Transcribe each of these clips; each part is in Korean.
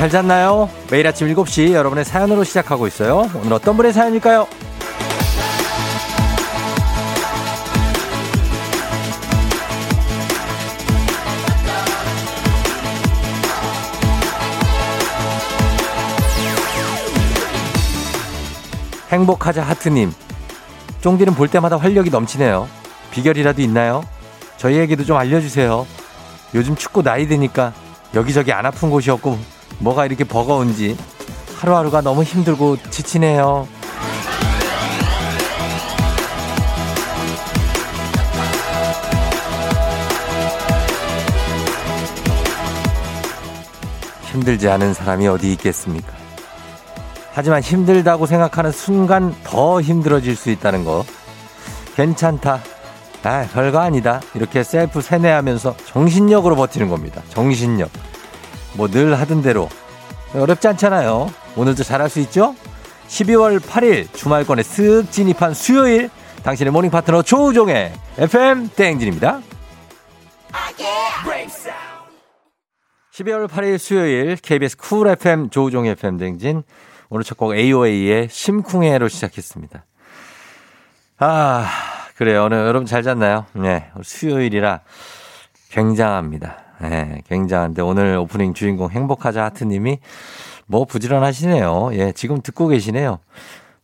잘 잤나요? 매일 아침 7시 여러분의 사연으로 시작하고 있어요. 오늘 어떤 분의 사연일까요? 행복하자 하트님. 쫑디는 볼 때마다 활력이 넘치네요. 비결이라도 있나요? 저희에게도 좀 알려주세요. 요즘 춥고 나이 드니까 여기저기 안 아픈 곳이 없고 뭐가 이렇게 버거운지 하루하루가 너무 힘들고 지치네요. 힘들지 않은 사람이 어디 있겠습니까? 하지만 힘들다고 생각하는 순간 더 힘들어질 수 있다는 거. 괜찮다. 아, 별거 아니다. 이렇게 셀프 세뇌하면서 정신력으로 버티는 겁니다. 정신력. 뭐 늘 하던 대로. 어렵지 않잖아요. 오늘도 잘할 수 있죠? 12월 8일 주말권에 쓱 진입한 수요일 당신의 morning 파트너 조우종의 FM 대행진입니다. 12월 8일 수요일 KBS 쿨 FM 조우종의 FM 대행진 오늘 첫 곡 AOA의 심쿵해로 시작했습니다. 아, 그래요. 오늘 여러분 잘 잤나요? 네. 수요일이라 굉장합니다. 네, 굉장한데 오늘 오프닝 주인공 행복하자 하트님이 뭐 부지런하시네요. 예, 지금 듣고 계시네요.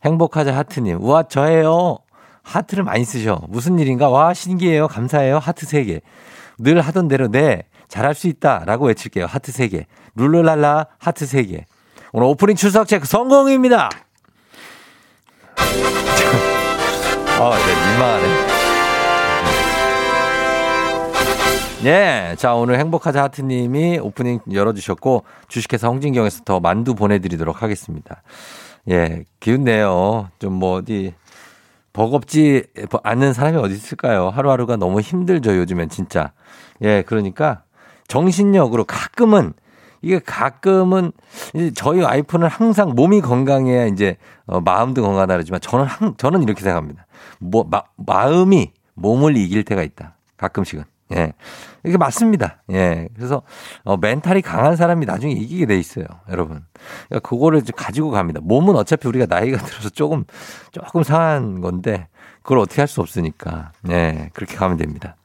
행복하자 하트님. 우와, 저예요. 하트를 많이 쓰셔. 무슨 일인가? 와, 신기해요. 감사해요. 하트 3개. 늘 하던 대로 네, 잘할 수 있다. 라고 외칠게요. 하트 3개. 룰루랄라 하트 3개. 오늘 오프닝 출석 체크 성공입니다. 아, 네, 민망하네. 예. 자, 오늘 행복하자 하트님이 오프닝 열어주셨고, 주식회사 홍진경에서 더 만두 보내드리도록 하겠습니다. 예. 기운내요. 좀 뭐, 어디, 버겁지 않는 사람이 어디 있을까요? 하루하루가 너무 힘들죠, 요즘엔 진짜. 예. 그러니까 정신력으로 가끔은 이게 가끔은 이제 저희 와이프는 항상 몸이 건강해야 이제 어, 마음도 건강하다 그러지만 저는 항, 저는 이렇게 생각합니다. 뭐 마, 마음이 몸을 이길 때가 있다. 가끔씩은. 예. 이게 맞습니다. 예. 그래서 어, 멘탈이 강한 사람이 나중에 이기게 돼 있어요. 여러분. 그러니까 그거를 가지고 갑니다. 몸은 어차피 우리가 나이가 들어서 조금 조금 상한 건데 그걸 어떻게 할 수 없으니까. 예. 그렇게 가면 됩니다.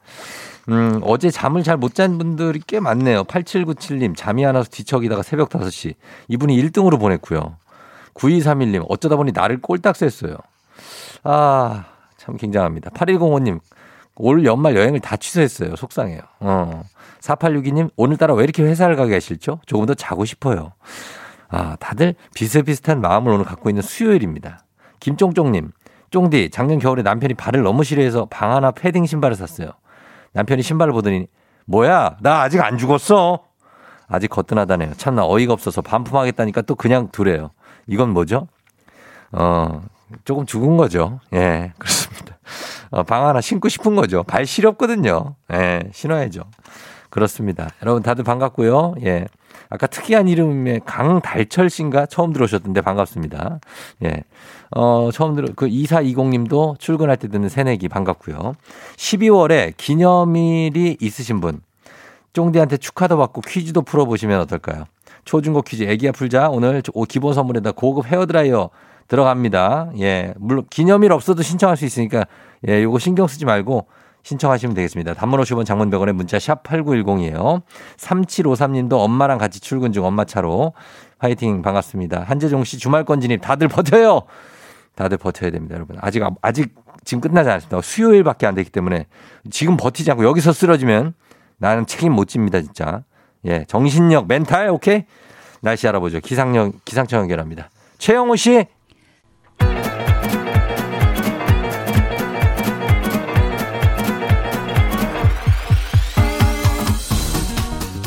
음, 어제 잠을 잘 못 잔 분들이 꽤 많네요. 8797님, 잠이 안 와서 뒤척이다가 새벽 5시. 이분이 1등으로 보냈고요. 9231님, 어쩌다 보니 나를 꼴딱 쐈어요. 아, 참 굉장합니다. 8105님, 올 연말 여행을 다 취소했어요. 속상해요. 어. 4862님, 오늘따라 왜 이렇게 회사를 가게 하실죠? 조금 더 자고 싶어요. 아, 다들 비슷비슷한 마음을 오늘 갖고 있는 수요일입니다. 김쫑쫑님, 쫑디, 작년 겨울에 남편이 발을 너무 싫어해서 방 하나 패딩 신발을 샀어요. 남편이 신발을 보더니 뭐야 나 아직 안 죽었어 아직 거뜬하다네요 참나 어이가 없어서 반품하겠다니까 또 그냥 두래요 이건 뭐죠 어 조금 죽은 거죠 예 그렇습니다 어, 방 하나 신고 싶은 거죠 발 시렵거든요 예 신어야죠 그렇습니다 여러분 다들 반갑고요 예 아까 특이한 이름의 강달철 씨인가 처음 들어오셨던데 반갑습니다. 예. 어, 처음 들어, 그 2420님도 출근할 때 듣는 새내기 반갑고요. 12월에 기념일이 있으신 분, 쫑디한테 축하도 받고 퀴즈도 풀어 보시면 어떨까요? 초중고 퀴즈 애기야 풀자. 오늘 기본 선물에다 고급 헤어드라이어 들어갑니다. 예. 물론 기념일 없어도 신청할 수 있으니까 예, 요거 신경 쓰지 말고 신청하시면 되겠습니다. 단문 50원 장문 100원에 문자 샵 8910이에요. 3753님도 엄마랑 같이 출근 중 엄마 차로 화이팅 반갑습니다. 한재종 씨 주말권 진입 다들 버텨요. 다들 버텨야 됩니다, 여러분. 아직 아직 지금 끝나지 않습니다. 수요일밖에 안 되기 때문에 지금 버티지 않고 여기서 쓰러지면 나는 책임 못 집니다, 진짜. 예, 정신력, 멘탈 오케이? 날씨 알아보죠. 기상청 기상청 연결합니다. 최영호 씨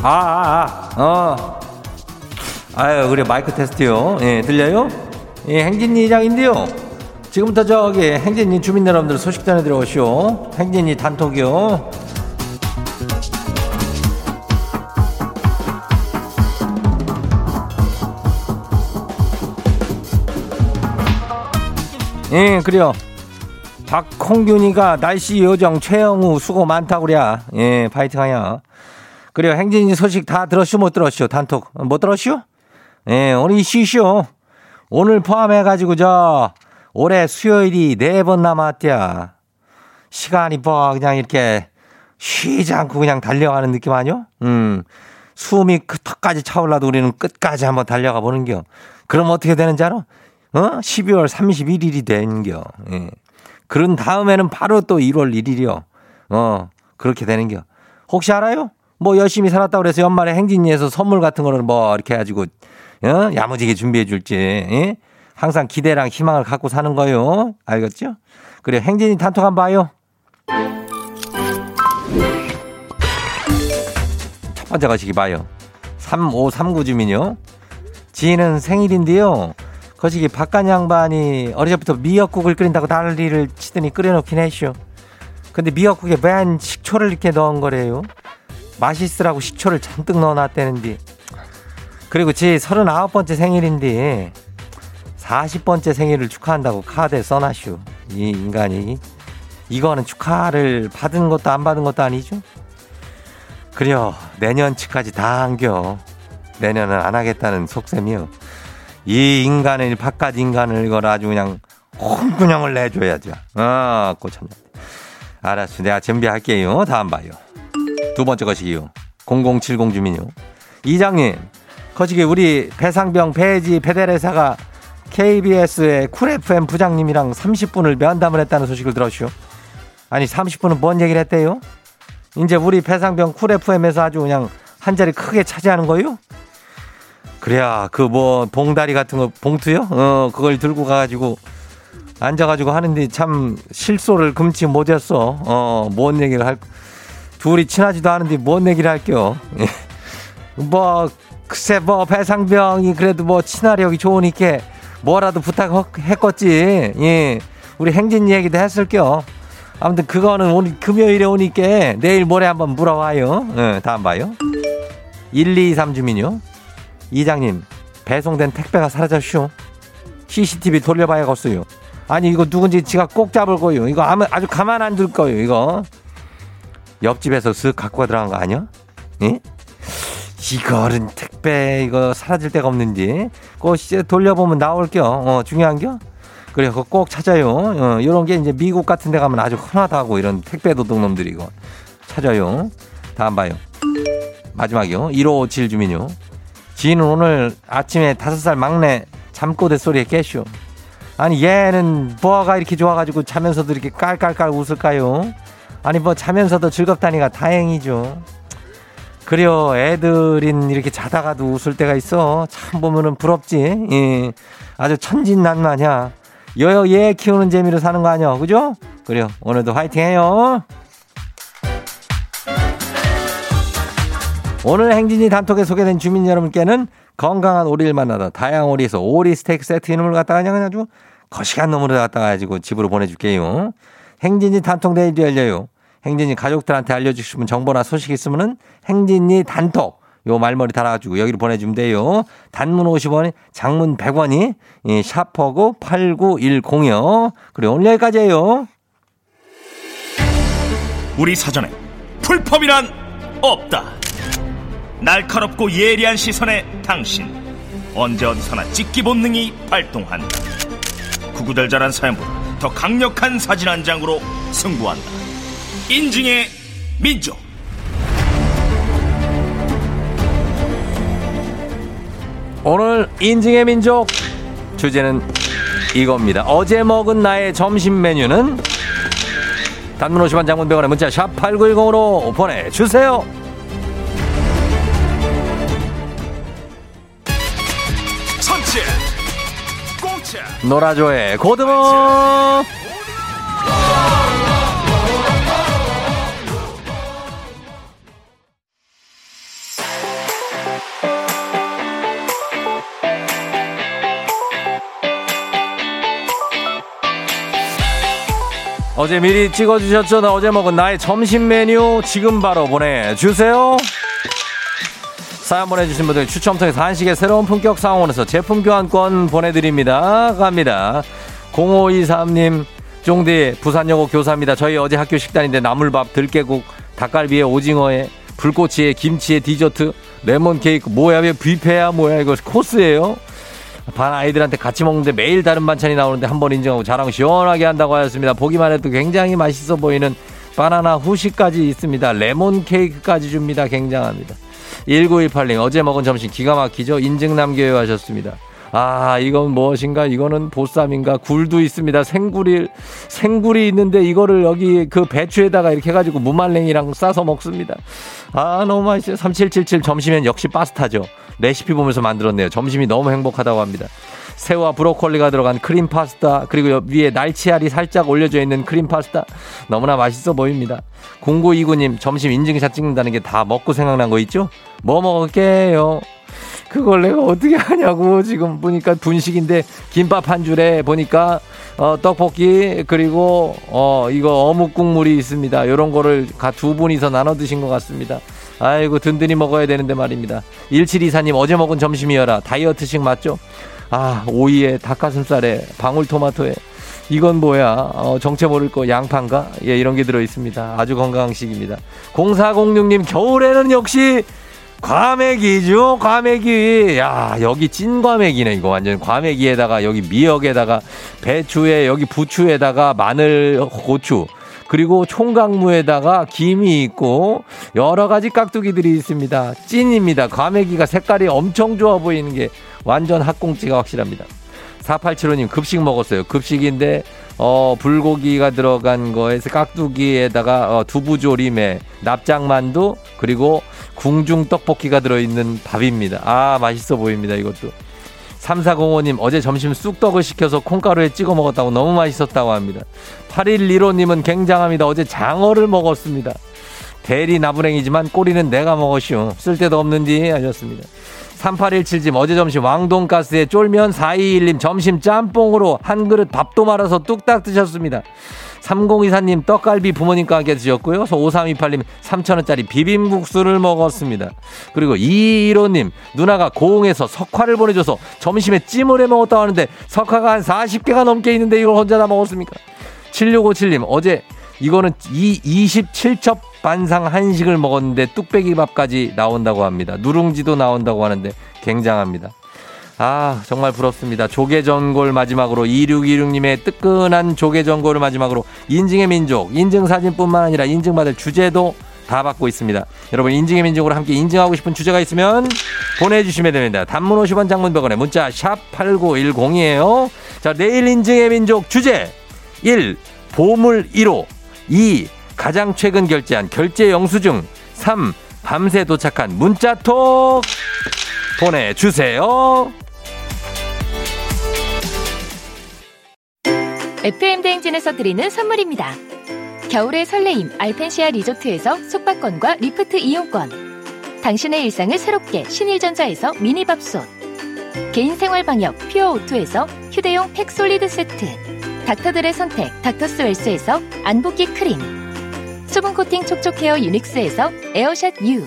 아, 아, 어. 아유, 그래, 마이크 테스트요. 예, 들려요? 예, 행진이 이장인데요. 지금부터 저기 행진이 주민 여러분들 소식 전해드려 오시오. 행진이 단톡이요. 예, 그래요. 박홍균이가 날씨 요정 최영우 수고 많다구랴. 예, 파이팅 하냐. 그래요. 행진이 소식 다 들었슈, 못 들었슈? 단톡. 못 들었슈? 예, 오늘 이슈슈. 오늘 포함해가지고 저, 올해 수요일이 네 번 남았대야. 시간이 뭐, 그냥 이렇게 쉬지 않고 그냥 달려가는 느낌 아니요? 음. 숨이 그 턱까지 차올라도 우리는 끝까지 한번 달려가 보는겨. 그럼 어떻게 되는지 알아? 어? 12월 31일이 되는겨. 예. 그런 다음에는 바로 또 1월 1일이요. 어, 그렇게 되는겨. 혹시 알아요? 뭐 열심히 살았다 그래서 연말에 행진리에서 선물 같은 거를 뭐 이렇게 해가지고 어? 야무지게 준비해 줄지 예? 항상 기대랑 희망을 갖고 사는 거요. 알겠죠? 그래 행진이 단톡 한번 봐요. 첫 번째 거시기 봐요. 3539 주민요. 지인은 생일인데요. 거시기 박간 양반이 어려서부터 미역국을 끓인다고 난리를 치더니 끓여놓긴 했쇼. 근데 미역국에 맨 식초를 이렇게 넣은 거래요. 맛있으라고 식초를 잔뜩 넣어놨다는데. 그리고 지 39번째 생일인데 40번째 생일을 축하한다고 카드에 써놨슈. 이 인간이. 이거는 축하를 받은 것도 안 받은 것도 아니죠? 그래요. 내년치까지 다 안겨. 내년은 안 하겠다는 속셈이요. 이 인간을, 바깥 인간을 이걸 아주 그냥 홍군형을 내줘야죠. 아, 꽂혔네. 알았어. 내가 준비할게요. 다음 봐요. 두 번째 것이요. 0070 주민요. 이장님, 거시기 우리 배상병 배지 페데레사가 KBS의 쿨 FM 부장님이랑 30분을 면담을 했다는 소식을 들었슈. 아니 30분은 뭔 얘기를 했대요? 이제 우리 배상병 쿨 FM에서 아주 그냥 한 자리 크게 차지하는 거요? 그래야 그 뭐 봉다리 같은 거 봉투요? 어 그걸 들고 가가지고 앉아가지고 하는데 참 실소를 금치 못했어. 어뭔 얘기를 할 둘이 친하지도 않은데 뭔 얘기를 할게요. 뭐 글쎄 뭐 배상병이 그래도 뭐 친화력이 좋으니까 뭐라도 부탁했겠지. 예. 우리 행진 얘기도 했을게요. 아무튼 그거는 오늘 금요일에 오니까 내일 모레 한번 물어와요. 예, 다음 봐요. 1, 2, 3 주민요. 이장님, 배송된 택배가 사라졌쇼. CCTV 돌려봐야겠어요. 아니, 이거 누군지 지가 꼭 잡을 거요. 이거 아주 가만 안 둘 거요, 이거. 옆집에서 쓱 갖고 가 들어간 거 아니야? 예? 이거는 택배 이거 사라질 데가 없는지 꼭 돌려보면 나올겨. 어, 중요한겨? 그래, 그거 꼭 찾아요. 어, 요런 게 이제 미국 같은 데 가면 아주 흔하다고 이런 택배 도둑놈들이 이거. 찾아요. 다음 봐요. 마지막이요. 1557 주민요. 지인은 오늘 아침에 다섯 살 막내 잠꼬대 소리에 깨쇼. 아니, 얘는 뭐가 이렇게 좋아가지고 자면서도 이렇게 깔깔깔 웃을까요? 아니, 뭐 자면서도 즐겁다니까 다행이죠. 그래요. 애들인 이렇게 자다가도 웃을 때가 있어. 참 보면은 부럽지. 예. 아주 천진난만이야. 여여 얘 키우는 재미로 사는 거 아니야. 그죠? 그래요. 오늘도 화이팅 해요. 오늘 행진이 단톡에 소개된 주민 여러분께는 건강한 오리를 만나다 다양한 오리에서 오리 스테이크 세트 이름을 갖다가 그냥 아주 거시간 놈으로 갖다가 가지고 집으로 보내줄게요. 행진이 단톡 내일도 열려요. 행진이 가족들한테 알려주시면 정보나 소식 있으면은 행진이 단톡 요 말머리 달아가지고 여기로 보내주면 돼요. 단문 50원이 장문 100원이 이 샤퍼고 8910이요. 그리고 오늘 여기까지예요. 우리 사전에 풀펌이란 없다. 날카롭고 예리한 시선에 당신 언제 어디서나 찍기 본능이 발동한다. 구구절절한 사연보다 더 강력한 사진 한 장으로 승부한다. 인증의 민족. 오늘 인증의 민족 주제는 이겁니다. 어제 먹은 나의 점심 메뉴는 단문 50원 장문병원의 문자 샵 8910으로 보내주세요. 노라조의 고등어 어제 미리 찍어주셨죠? 나 어제 먹은 나의 점심 메뉴 지금 바로 보내주세요. 사연 보내주신 분들 추첨 통해서 한식의 새로운 품격 상황원에서 제품 교환권 보내드립니다. 갑니다. 0523님, 쫑디, 부산여고 교사입니다. 저희 어제 학교 식단인데 나물밥, 들깨국, 닭갈비에 오징어에 불꼬치에 김치에 디저트, 레몬 케이크, 뭐야, 왜 뷔페야, 뭐야, 이거 코스예요? 반 아이들한테 같이 먹는데 매일 다른 반찬이 나오는데 한 번 인정하고 자랑 시원하게 한다고 하였습니다. 보기만 해도 굉장히 맛있어 보이는 바나나 후식까지 있습니다. 레몬 케이크까지 줍니다. 굉장합니다. 1918님, 어제 먹은 점심 기가 막히죠? 인증 남겨요 하셨습니다. 아, 이건 무엇인가? 이거는 보쌈인가? 굴도 있습니다. 생굴이, 생굴이 있는데 이거를 여기 그 배추에다가 이렇게 해가지고 무말랭이랑 싸서 먹습니다. 아, 너무 맛있어요. 3777 점심엔 역시 파스타죠. 레시피 보면서 만들었네요. 점심이 너무 행복하다고 합니다. 새우와 브로콜리가 들어간 크림 파스타 그리고 위에 날치알이 살짝 올려져 있는 크림 파스타 너무나 맛있어 보입니다. 0929님 점심 인증샷 찍는다는 게 다 먹고 생각난 거 있죠? 뭐 먹을게요. 그걸 내가 어떻게 하냐고 지금 보니까 분식인데 김밥 한 줄에 보니까 어, 떡볶이 그리고 어 이거 어묵 국물이 있습니다. 이런 거를 두 분이서 나눠 드신 것 같습니다. 아이고 든든히 먹어야 되는데 말입니다. 1724님 어제 먹은 점심이어라 다이어트식 맞죠? 아 오이에 닭가슴살에 방울토마토에 이건 뭐야? 어, 정체 모를 거 양파인가? 예, 이런 게 들어 있습니다. 아주 건강식입니다. 0406님 겨울에는 역시 과메기죠, 과메기. 야, 여기 찐 과메기네, 이거 완전. 과메기에다가, 여기 미역에다가, 배추에, 여기 부추에다가, 마늘, 고추. 그리고 총각무에다가 김이 있고, 여러 가지 깍두기들이 있습니다. 찐입니다. 과메기가 색깔이 엄청 좋아 보이는 게 완전 학꽁지가 확실합니다. 4875님, 급식 먹었어요. 급식인데, 어, 불고기가 들어간 거에서 깍두기에다가 어, 두부조림에 납작만두 그리고 궁중 떡볶이가 들어있는 밥입니다. 아, 맛있어 보입니다. 이것도. 3405님, 어제 점심 쑥떡을 시켜서 콩가루에 찍어 먹었다고 너무 맛있었다고 합니다. 8115님은 굉장합니다. 어제 장어를 먹었습니다. 대리 나부랭이지만 꼬리는 내가 먹었슈. 쓸데도 없는디 하셨습니다. 3817님 어제 점심 왕돈가스에 쫄면 421님 점심 짬뽕으로 한 그릇 밥도 말아서 뚝딱 드셨습니다. 3024님 떡갈비 부모님과 함께 드셨고요. 5328님 3천원짜리 비빔국수를 먹었습니다. 그리고 215님 누나가 고흥에서 석화를 보내줘서 점심에 찜을 해 먹었다고 하는데 석화가 한 40개가 넘게 있는데 이걸 혼자 다 먹었습니까? 7657님 어제 이거는 이 27첩 반상 한식을 먹었는데 뚝배기 밥까지 나온다고 합니다. 누룽지도 나온다고 하는데 굉장합니다. 아, 정말 부럽습니다. 조개전골 마지막으로 2626님의 뜨끈한 조개전골을 마지막으로 인증의 민족, 인증사진뿐만 아니라 인증받을 주제도 다 받고 있습니다. 여러분 인증의 민족으로 함께 인증하고 싶은 주제가 있으면 보내주시면 됩니다. 단문 50원 장문 100원에 문자 샵 8910이에요. 자 내일 인증의 민족 주제 1. 보물 1호 2. 가장 최근 결제한 결제 영수증 3. 밤새 도착한 문자톡 보내주세요. FM 대행진에서 드리는 선물입니다. 겨울의 설레임 알펜시아 리조트에서 숙박권과 리프트 이용권. 당신의 일상을 새롭게 신일전자에서 미니밥솥. 개인생활 방역 퓨어 오투에서 휴대용 팩솔리드 세트. 닥터들의 선택 닥터스 웰스에서 안붓기 크림. 수분 코팅 촉촉 헤어 유닉스에서 에어샷 U.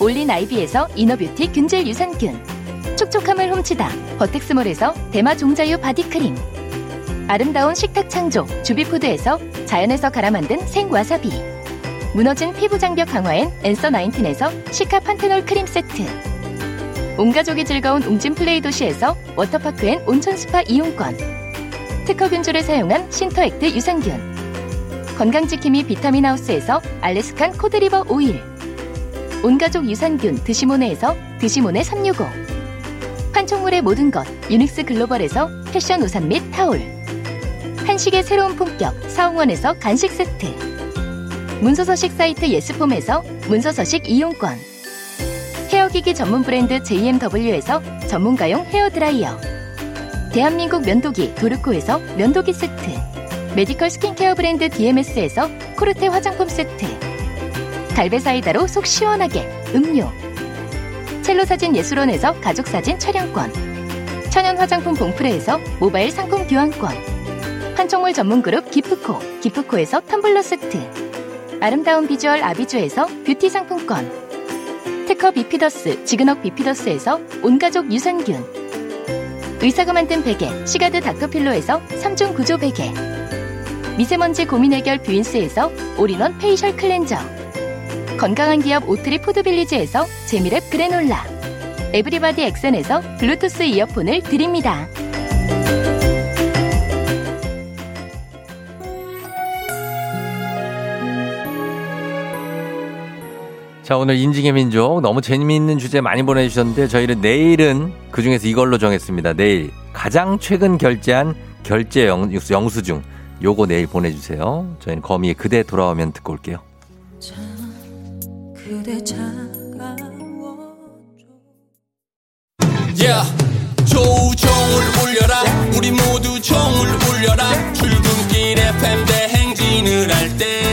올린 아이비에서 inner beauty 균질 유산균. 촉촉함을 훔치다. 버텍스몰에서 대마 종자유 바디크림. 아름다운 식탁 창조 주비푸드에서 자연에서 갈아 만든 생와사비. 무너진 피부 장벽 강화엔 엔서 나인틴에서 시카 판테놀 크림 세트. 온 가족이 즐거운 웅진 플레이 도시에서 워터파크 and 온천 스파 이용권 특허 균주를 사용한 신터액트 유산균. 건강지킴이 비타민하우스에서 알래스칸 코드리버 오일. 온가족 유산균 드시모네에서 드시모네 365 판촉물의 모든 것 유닉스 글로벌에서 패션 우산 및 타올. 한식의 새로운 품격 사홍원에서 간식 세트. 문서서식 사이트 예스폼에서 문서서식 이용권. 헤어기기 전문 브랜드 JMW에서 전문가용 헤어드라이어 대한민국 면도기 도르코에서 면도기 세트 메디컬 스킨케어 브랜드 DMS에서 코르테 화장품 세트 갈베사이다로 속 시원하게 음료 첼로 사진 예술원에서 가족사진 촬영권 천연 화장품 봉프레에서 모바일 상품 교환권 한총물 전문 그룹 기프코 기프코에서 텀블러 세트 아름다운 비주얼 아비주에서 뷰티 상품권 특허 비피더스 지그넉 비피더스에서 온가족 유산균 의사가 만든 베개 시가드 닥터필로에서 3중 구조 베개. 미세먼지 고민 해결 뷰인스에서 all-in-one facial cleanser. 건강한 기업 오트리 포드빌리지에서 재미랩 그래놀라. 에브리바디 엑센에서 블루투스 이어폰을 드립니다. 자, 오늘 인증의 민족 너무 재미있는 주제 많이 보내주셨는데 저희는 내일은 그 중에서 이걸로 정했습니다. 내일 가장 최근 결제한 결제 영, 영수증 요거 내일 보내주세요. 저희는 거미의 그대 돌아오면 듣고 올게요. Yeah. 조우종을 울려라 우리 모두 종을 울려라 출근길 FM 대행진을 할때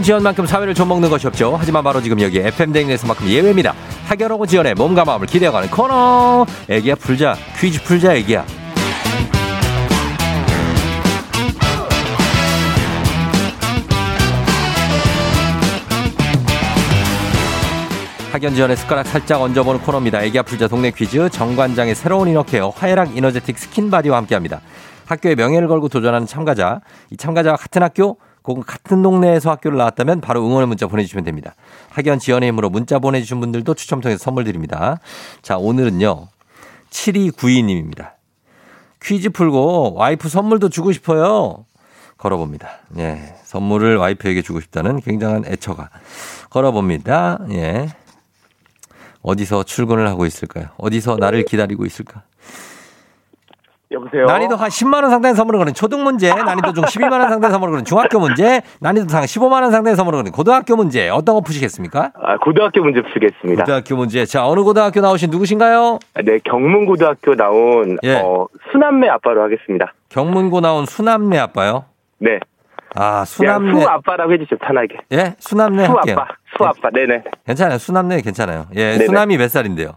학연 지연만큼 사회를 좀 먹는 것이 없죠. 하지만 바로 지금 여기 FM 대행진에서만큼 예외입니다. 학연하고 지연의 몸과 마음을 기대어가는 코너. 애기야 풀자 퀴즈 풀자 애기야. 학연 지연의 숟가락 살짝 얹어보는 코너입니다. 애기야 풀자 동네 퀴즈 정관장의 새로운 inner care 화해락 이너제틱 스킨바디와 함께합니다. 학교의 명예를 걸고 도전하는 참가자, 이 참가자와 같은 학교, 혹은 같은 동네에서 학교를 나왔다면 바로 응원의 문자 보내주시면 됩니다. 학연 지원의 힘으로 문자 보내주신 분들도 추첨 통해서 선물 드립니다. 자, 오늘은요. 7292님입니다. 퀴즈 풀고 와이프 선물도 주고 싶어요. 걸어봅니다. 예. 선물을 와이프에게 주고 싶다는 굉장한 애처가. 걸어봅니다. 예. 어디서 출근을 하고 있을까요? 어디서 나를 기다리고 있을까? 여보세요. 난이도 한 10만 원 상당의 선물을 거는 초등 문제, 난이도 중 12만 원 상당의 선물을 거는 중학교 문제, 난이도 상 15만 원 상당의 선물을 거는 고등학교 문제 어떤 거 푸시겠습니까? 아, 고등학교 문제 푸겠습니다. 고등학교 문제. 자, 어느 고등학교 나오신 누구신가요? 네, 경문고등학교 나온 예. 어, 수남매 아빠로 하겠습니다. 경문고 나온 수남매 아빠요? 네. 아, 수남매. 수 아빠라고 해주시죠, 편하게. 예, 수남매 수 할게요. 아빠, 수 아빠. 네 네. 괜찮아요. 수남매 괜찮아요. 예, 네네. 수남이 몇 살인데요?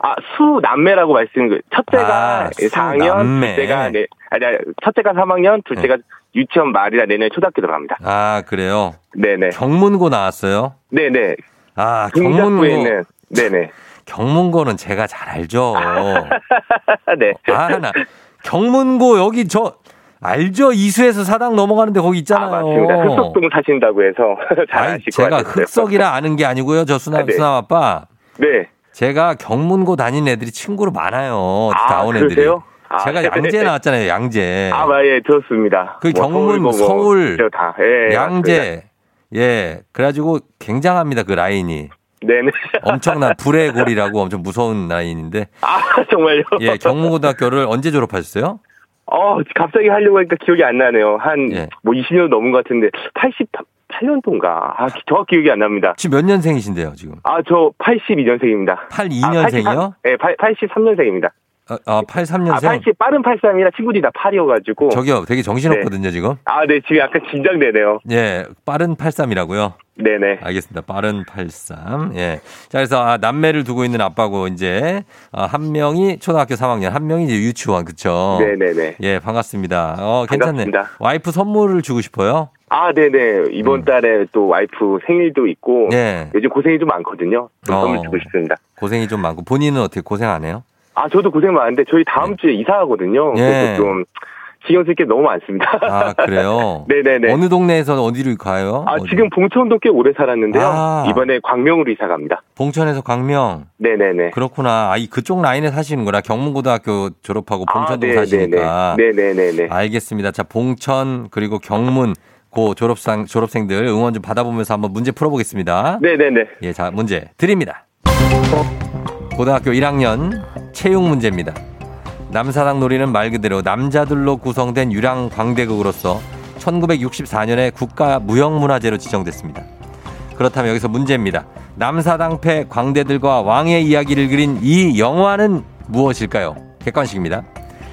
아, 수남매라고 말씀, 그 첫째가 아, 4학년, 수남매. 둘째가, 네, 아니, 첫째가 3학년, 둘째가 유치원 말이라 내년에 초등학교 들어갑니다. 아, 그래요. 네네. 경문고 나왔어요? 네네. 아, 경문고. 있는, 네네. 경문고는 제가 잘 알죠. 네. 아, 나 경문고 여기 저 알죠? 이수에서 사당 넘어가는데 거기 있잖아요. 아, 맞습니다. 흑석동 사신다고 해서 잘 아니, 아실 제가. 흑석이라 아는 게 아니고요. 저 수남, 아, 네. 수남 아빠. 네. 제가 경문고 다니는 애들이 친구로 많아요. 아, 나온 애들이. 아, 제가 네. 양재 나왔잖아요. 양재. 아, 마, 예, 들었습니다. 그 뭐 경문, 서울, 저 다, 예, 맞습니다. 양재. 예. 그래가지고 굉장합니다. 그 라인이. 네네. 엄청난 불의 골이라고 엄청 무서운 라인인데. 아, 정말요? 예. 경문고등학교를 언제 졸업하셨어요? 어, 갑자기 하려고 하니까 기억이 안 나네요. 한, 예. 뭐 20년 넘은 것 같은데, 88년도인가? 아, 정확히 기억이 안 납니다. 지금 몇 년생이신데요, 지금? 아, 저 82년생입니다. 82년생이요? 네, 83년생입니다. 아, 아, 83년생? 아, 80, 빠른 83이라 친구들이 다 8이어가지고. 저기요, 되게 정신없거든요, 지금. 아, 네, 지금 약간 긴장되네요. 예, 빠른 83이라고요. 네네. 알겠습니다. 빠른 83. 예. 자, 그래서 아, 남매를 두고 있는 아빠고 이제 아, 한 명이 초등학교 3학년, 한 명이 이제 유치원, 그쵸? 네네네. 예, 반갑습니다. 어, 괜찮네. 반갑습니다. 와이프 선물을 주고 싶어요? 아, 네네. 이번 음. 달에 또 와이프 생일도 있고. 예. 요즘 고생이 좀 많거든요. 좀 어. 선물 주고 싶습니다. 고생이 좀 많고 본인은 어떻게 고생 안 해요? 아, 저도 고생 많은데 저희 다음 주에 이사하거든요. 예. 그래서 좀 신경 쓸 게 너무 많습니다. 아, 그래요? 네네네. 어느 동네에서 어디로 가요? 아, 어디? 지금 봉천도 꽤 오래 살았는데요. 아. 이번에 광명으로 이사 갑니다. 봉천에서 광명. 네네네. 그렇구나. 아, 이 그쪽 라인에 사시는구나. 경문고등학교 졸업하고 봉천동 아, 네네네. 사시니까. 네네네네. 알겠습니다. 자, 봉천 그리고 경문 고 졸업생 졸업생들 응원 좀 받아보면서 한번 문제 풀어보겠습니다. 네네네. 예, 자 문제 드립니다. 고등학교 1학년 체육 문제입니다. 남사당 놀이는 말 그대로 남자들로 구성된 유랑 광대극으로서 1964년에 국가 무형문화재로 지정됐습니다. 그렇다면 여기서 문제입니다. 남사당패 광대들과 왕의 이야기를 그린 이 영화는 무엇일까요? 객관식입니다.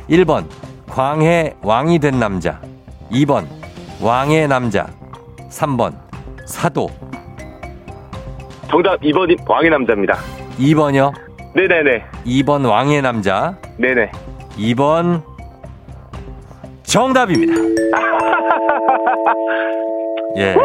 1번 광해 왕이 된 남자 2번 왕의 남자 3번 사도 정답 2번 왕의 남자입니다. 2번이요. 네네네. 2번 왕의 남자 네네. 2번 정답입니다. 예.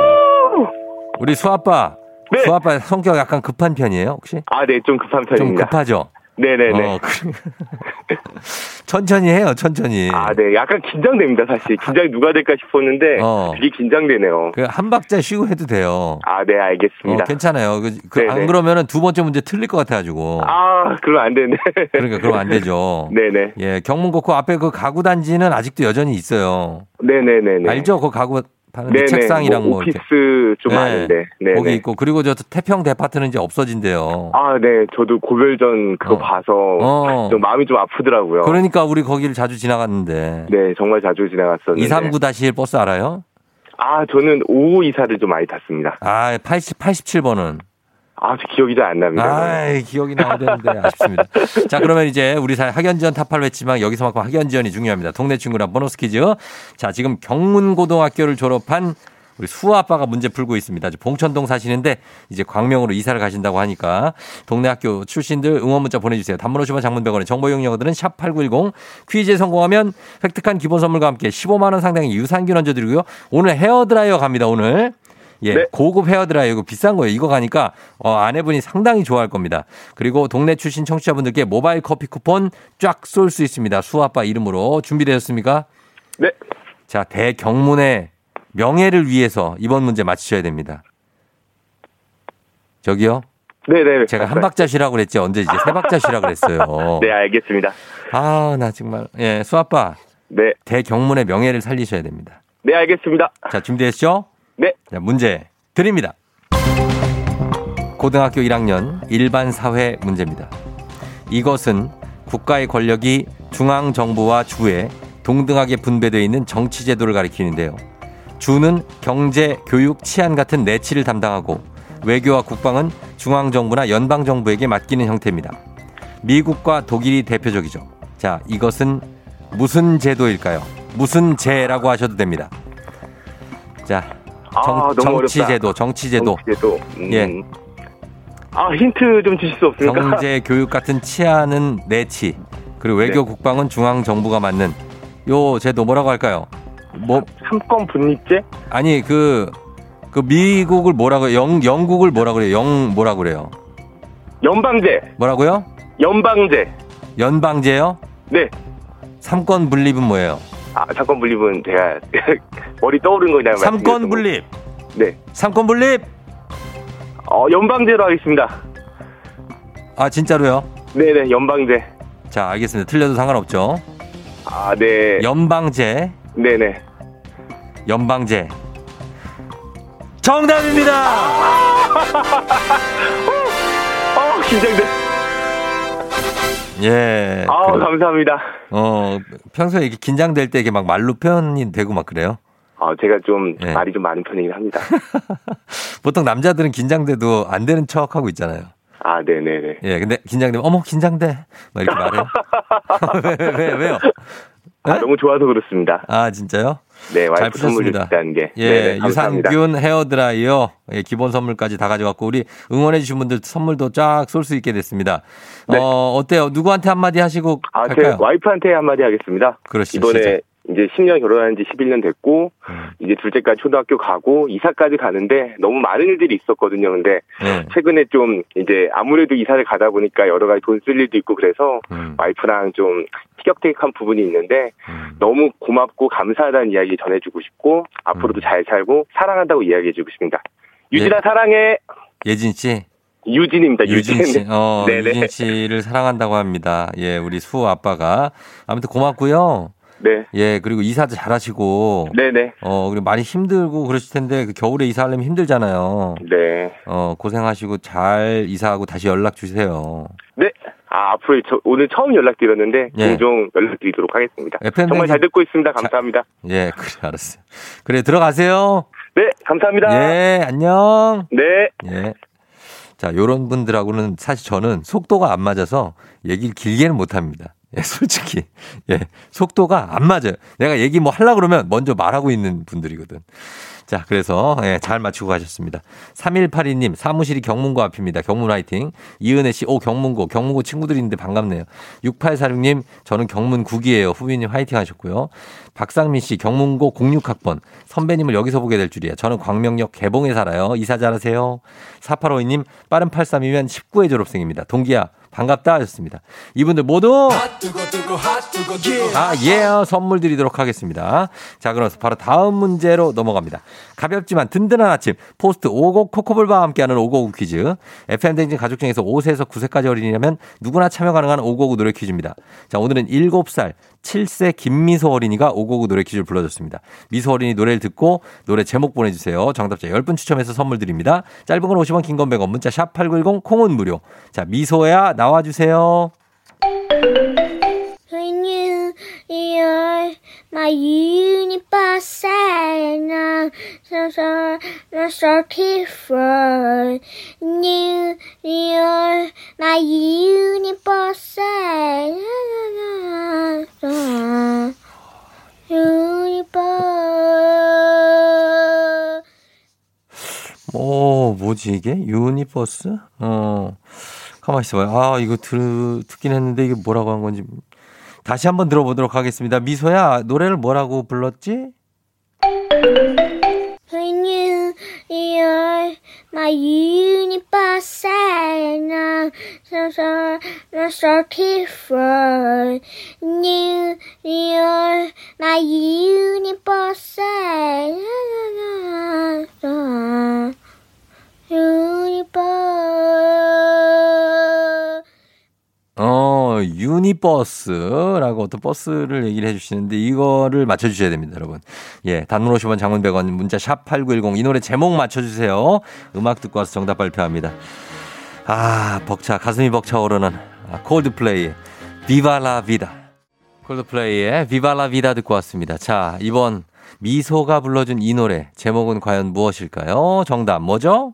우리 수아빠. 네. 수아빠 성격 약간 급한 편이에요, 혹시? 아, 네, 좀 급한 좀 편입니다. 급하죠? 네네네. 어. 천천히 해요, 천천히. 아, 네. 약간 긴장됩니다, 사실. 긴장이 누가 될까 싶었는데, 어. 되게 긴장되네요. 그 한 박자 쉬고 해도 돼요. 아, 네, 어, 알겠습니다. 괜찮아요. 그, 그, 안. 그러면은 두 번째 문제 틀릴 것 같아가지고. 아, 그러면 안 되네. 그러니까 그러면 안 되죠. 네네. 예, 경문고코 앞에 그 가구 단지는 아직도 여전히 있어요. 네네네네. 알죠? 그 가구 파는 네네. 책상이랑 뭐, 뭐. 오피스 좀 네. 아는데. 네네. 거기 있고 그리고 저 태평 대파트는 이제 없어진대요. 아, 네. 저도 고별전 그거 어. 봐서 어. 좀 마음이 좀 아프더라고요. 그러니까 우리 거기를 자주 지나갔는데. 네, 정말 자주 지나갔었는데. 239-1 버스 알아요? 아, 저는 5 이사를 좀 많이 탔습니다. 아, 80, 87번은. 아, 저 기억이 잘 안 납니다. 아, 기억이 나야 되는데 아쉽습니다. 자, 그러면 이제 우리 사회 학연지원 타파를 했지만 여기서만큼 학연지원이 중요합니다. 동네 친구랑 보너스 퀴즈. 자, 지금 경문고등학교를 졸업한 우리 수아 아빠가 문제 풀고 있습니다. 봉천동 사시는데 이제 광명으로 이사를 가신다고 하니까 동네 학교 출신들 응원 문자 보내주세요. 단문 50원 장문 100원의 정보 이용료들은 샵8910 퀴즈에 성공하면 획득한 기본 선물과 함께 15만 원 상당의 유산균 얹어드리고요. 오늘 헤어드라이어 갑니다. 오늘. 예, 네. 고급 헤어드라이어 이거 비싼 거예요. 이거 가니까 어, 아내분이 상당히 좋아할 겁니다. 그리고 동네 출신 청취자분들께 모바일 커피 쿠폰 쫙 쏠 수 있습니다. 수아 아빠 이름으로 준비되셨습니까? 네. 자, 대경문의 명예를 위해서 이번 문제 맞히셔야 됩니다. 저기요? 네네. 제가 한 박자 쉬라고 그랬지 언제 이제 세 박자 쉬라고 그랬어요. 네, 알겠습니다. 아, 나 정말. 예, 수아빠. 네. 대경문의 명예를 살리셔야 됩니다. 네, 알겠습니다. 자, 준비됐죠? 네. 자, 문제 드립니다. 고등학교 1학년 일반 사회 문제입니다. 이것은 국가의 권력이 중앙 정부와 주에 동등하게 분배되어 있는 정치 제도를 가리키는데요. 주는 경제, 교육, 치안 같은 내치를 담당하고 외교와 국방은 중앙 정부나 연방 정부에게 맡기는 형태입니다. 미국과 독일이 대표적이죠. 자, 이것은 무슨 제도일까요? 무슨 제라고 하셔도 됩니다. 자, 아, 정, 너무 정치 어렵다. 제도, 정치 제도. 제도. 음. 예. 아, 힌트 좀 주실 수 없습니까? 경제, 교육 같은 치안은 내치, 그리고 외교, 네. 국방은 중앙 정부가 맡는 요 제도 뭐라고 할까요? 뭐 삼권 분립제? 아니 그 그 미국을 뭐라고 영 영국을 뭐라 그래요? 영 뭐라 그래요? 연방제. 뭐라고요? 연방제. 연방제요? 네. 삼권 분립은 뭐예요? 아, 삼권 분립은 제가 머리 떠오른 거 그냥 삼권 분립. 거. 네. 삼권 분립. 어, 연방제로 하겠습니다. 아 진짜로요? 네 네, 연방제. 자 알겠습니다. 틀려도 상관없죠. 아, 네. 연방제, 네 네. 연방제. 정답입니다. 어, 긴장돼. 예. 아, 그래. 감사합니다. 어, 평소에 이렇게 긴장될 때 이게 막 말로 표현이 되고 막 그래요? 아, 제가 좀 네. 말이 좀 많은 편이긴 합니다. 보통 남자들은 긴장돼도 안 되는 척 하고 있잖아요. 아, 네네네. 예, 근데 긴장되면 어머 긴장돼 막 이렇게 말해요. 왜, 왜, 왜요? 아, 네? 너무 좋아서 그렇습니다. 아 진짜요? 네, 잘 와이프. 준다는 게. 예, 네네, 감사합니다. 유산균 헤어드라이어 예, 기본 선물까지 다 가져갔고 우리 응원해 주신 분들 선물도 쫙 쏠 수 있게 됐습니다. 네. 어 어때요? 누구한테 한마디 하시고 아, 갈까요? 제 와이프한테 한마디 하겠습니다. 그러시죠. 이번에 시작. 이제 10년 결혼한 지 11년 됐고, 음. 이제 둘째까지 초등학교 가고, 이사까지 가는데 너무 많은 일들이 있었거든요. 근데 네. 최근에 좀 이제 아무래도 이사를 가다 보니까 여러 가지 돈 쓸 일도 있고 그래서 음, 와이프랑 좀 티격태격한 부분이 있는데 음. 너무 고맙고 감사하다는 이야기 전해주고 싶고 앞으로도 음. 잘 살고 사랑한다고 이야기해주고 싶습니다. 유진아 예. 사랑해. 예진 씨. 유진입니다. 유진 유진. 씨, 어, 네네. 유진 씨를 사랑한다고 합니다. 예, 우리 수 아빠가 아무튼 고맙고요. 네. 예, 그리고 이사도 잘하시고, 네네. 어, 그리고 많이 힘들고 그러실 텐데 그 겨울에 이사하려면 힘들잖아요. 네. 어, 고생하시고 잘 이사하고 다시 연락 주세요. 네. 아, 앞으로 저, 오늘 처음 연락드렸는데 예. 종종 연락드리도록 하겠습니다. FM 정말 댕진- 잘 듣고 있습니다. 감사합니다. 예, 그래 알았어요. 그래 들어가세요. 네, 감사합니다. 예, 안녕. 네. 예. 자, 요런 분들하고는 사실 저는 속도가 안 맞아서 얘기를 길게는 못 합니다. 예, 솔직히. 예, 속도가 안 맞아요. 내가 얘기 뭐 하려고 그러면 먼저 말하고 있는 분들이거든. 자, 그래서 예, 잘 맞추고 가셨습니다. 3182님, 사무실이 경문고 앞입니다. 경문 화이팅. 이은혜 씨, 오, 경문고. 경문고 친구들이 있는데 반갑네요. 6846님, 저는 경문 9기예요. 후비님 화이팅 하셨고요. 박상민 씨, 경문고 06학번. 선배님을 여기서 보게 될 줄이야. 저는 광명역 개봉에 살아요. 이사 잘하세요. 4852님, 빠른 83이면 19회 졸업생입니다. 동기야, 반갑다 하셨습니다. 이분들 모두 아, 예, 선물 드리도록 하겠습니다. 자, 그럼 바로 다음 문제로 넘어갑니다. 가볍지만 든든한 아침, 포스트 오곡 코코볼바와 함께하는 오곡 퀴즈. FM댕진 가족 중에서 5세에서 9세까지 어린이라면 누구나 참여 가능한 오곡 노래 퀴즈입니다. 자, 오늘은 7살, 7세 김미소 어린이가 오곡 노래 퀴즈를 불러줬습니다. 미소 어린이 노래를 듣고 노래 제목 보내주세요. 정답자 10분 추첨해서 선물 드립니다. 짧은 건 50원, 긴 건 100원, 문자 샵 8910, 콩은 무료. 자, 미소야 나와주세요. My universe and I'm so, so, so, so different. You, you're my universe and I'm universe. 뭐, 뭐지 이게? universe? 어, 가만히 있어 봐요. 아, 이거 들, 듣긴 했는데 이게 뭐라고 한 건지. 다시 한번 들어보도록 하겠습니다. 미소야, 노래를 뭐라고 불렀지? When you, you're my universe and I'm so, so, so, so different. You, you're my universe and I'm so, universe. 어, 유니버스라고 어떤 버스를 얘기를 해주시는데 이거를 맞춰주셔야 됩니다, 여러분. 예, 단문 50원 장문 100원 문자 샵 8910 이 노래 제목 맞춰주세요. 음악 듣고 와서 정답 발표합니다. 아, 벅차, 가슴이 벅차 오르는 아, 콜드플레이의 비발라 비다. 콜드플레이의 비발라 비다 듣고 왔습니다. 자, 이번 미소가 불러준 이 노래 제목은 과연 무엇일까요? 정답 뭐죠?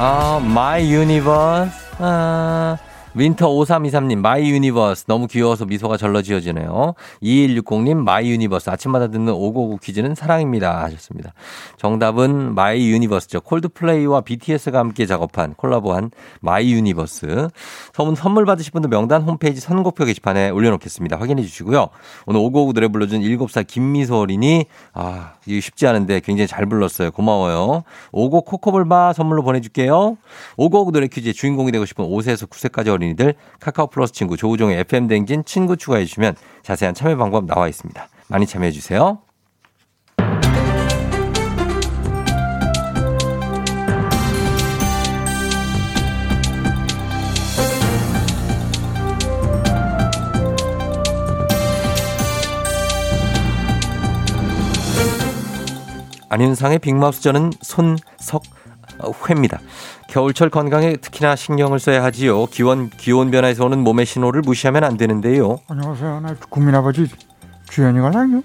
아, My Universe. 아, 윈터 5323님, My Universe. 너무 귀여워서 미소가 절로 지어지네요. 2160님, My Universe. 아침마다 듣는 오고오고 퀴즈는 사랑입니다. 하셨습니다. 정답은 My Universe죠. 콜드플레이와 BTS가 함께 작업한, 콜라보한 My Universe. 선물, 선물 받으실 분들 명단 홈페이지 선곡표 게시판에 올려놓겠습니다. 확인해 주시고요. 오늘 오고오고 노래 불러준 7살 김미소 어린이, 아, 이게 쉽지 않은데 굉장히 잘 불렀어요. 고마워요. 오고 코코볼바 선물로 보내줄게요. 오고오고 노래 퀴즈의 주인공이 되고 싶은 5세에서 9세까지 어린이 들 카카오 플러스 친구 조우종의 FM 댕진 친구 추가해 주시면 자세한 참여 방법 나와 있습니다. 많이 참여해 주세요. 안윤상의 빅마우스 저는 손석회입니다. 겨울철 건강에 특히나 신경을 써야 하지요. 기온 기온 변화에서 오는 몸의 신호를 무시하면 안 되는데요. 안녕하세요. 나 국민 아버지 주연이가랑요.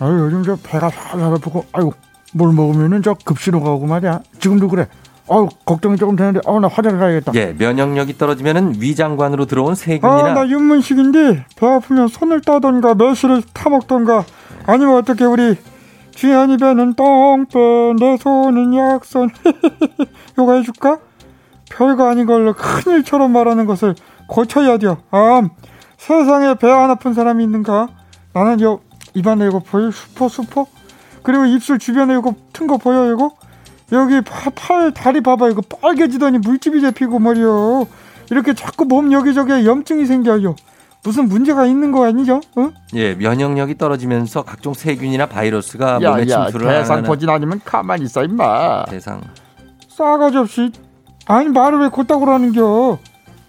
아유 요즘 저 배가 살살 아프고 아이고 뭘 먹으면은 저 급신호가 오고 말이야. 지금도 그래. 아우 걱정이 조금 되는데 아우 나 화장실 가야겠다. 예, 면역력이 떨어지면은 위장관으로 들어온 세균이나 아나 윤문식인데 배 아프면 손을 따던가 매실을 타 먹던가 아니면 어떻게 우리 주연이 배는 똥배 내 손은 약손 요거 해줄까? 별거 아닌 걸로 큰일처럼 말하는 것을 고쳐야 돼요. 아 세상에 배 안 아픈 사람이 있는가? 나는 요 입안에 이거 보여? 수포 수포? 그리고 입술 주변에 이거 튼 거 보여 이거? 여기 팔, 팔 다리 봐봐 이거 빨개지더니 물집이 잡히고 말이요. 이렇게 자꾸 몸 여기저기에 염증이 생겨요. 무슨 문제가 있는 거 아니죠? 어? 예, 면역력이 떨어지면서 각종 세균이나 바이러스가 몸에 야야 침투를 대상 하는 보진 않으면 가만히 있어 임마. 대상. 싸가지 없이 아니 말을 왜 곧다구로 하는겨?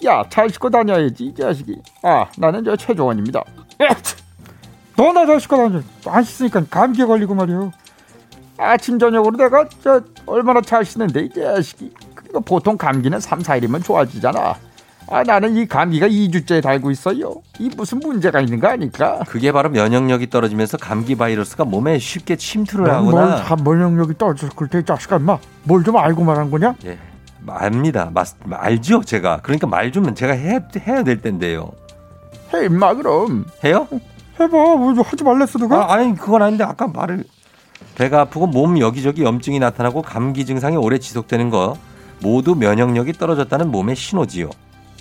야, 잘 씻고 다녀야지, 이 자식이. 아, 나는 저 최종원입니다. 너나 잘 씻고 다녀. 안 씻으니까 감기에 걸리고 말이야. 아침, 저녁으로 내가 저 얼마나 잘 씻는데, 이 자식이. 그리고 보통 감기는 3, 4일이면 좋아지잖아. 아, 나는 이 감기가 2주째 달고 있어요. 이 무슨 문제가 있는 거 아닐까? 그게 바로 면역력이 떨어지면서 감기 바이러스가 몸에 쉽게 침투를 뭘 하거나 다 면역력이 떨어졌을 때, 자식아, 인마. 뭘 좀 알고 말한 거냐? 예. 압니다. 맞, 알죠, 제가. 그러니까 말 좀 제가 해, 해야 될 텐데요. 해, 임마, 그럼. 해요? 해봐. 뭐 하지 말랬어, 누가? 아, 아니, 그건 아닌데 아까 말을 배가 아프고 몸 여기저기 염증이 나타나고 감기 증상이 오래 지속되는 거 모두 면역력이 떨어졌다는 몸의 신호지요.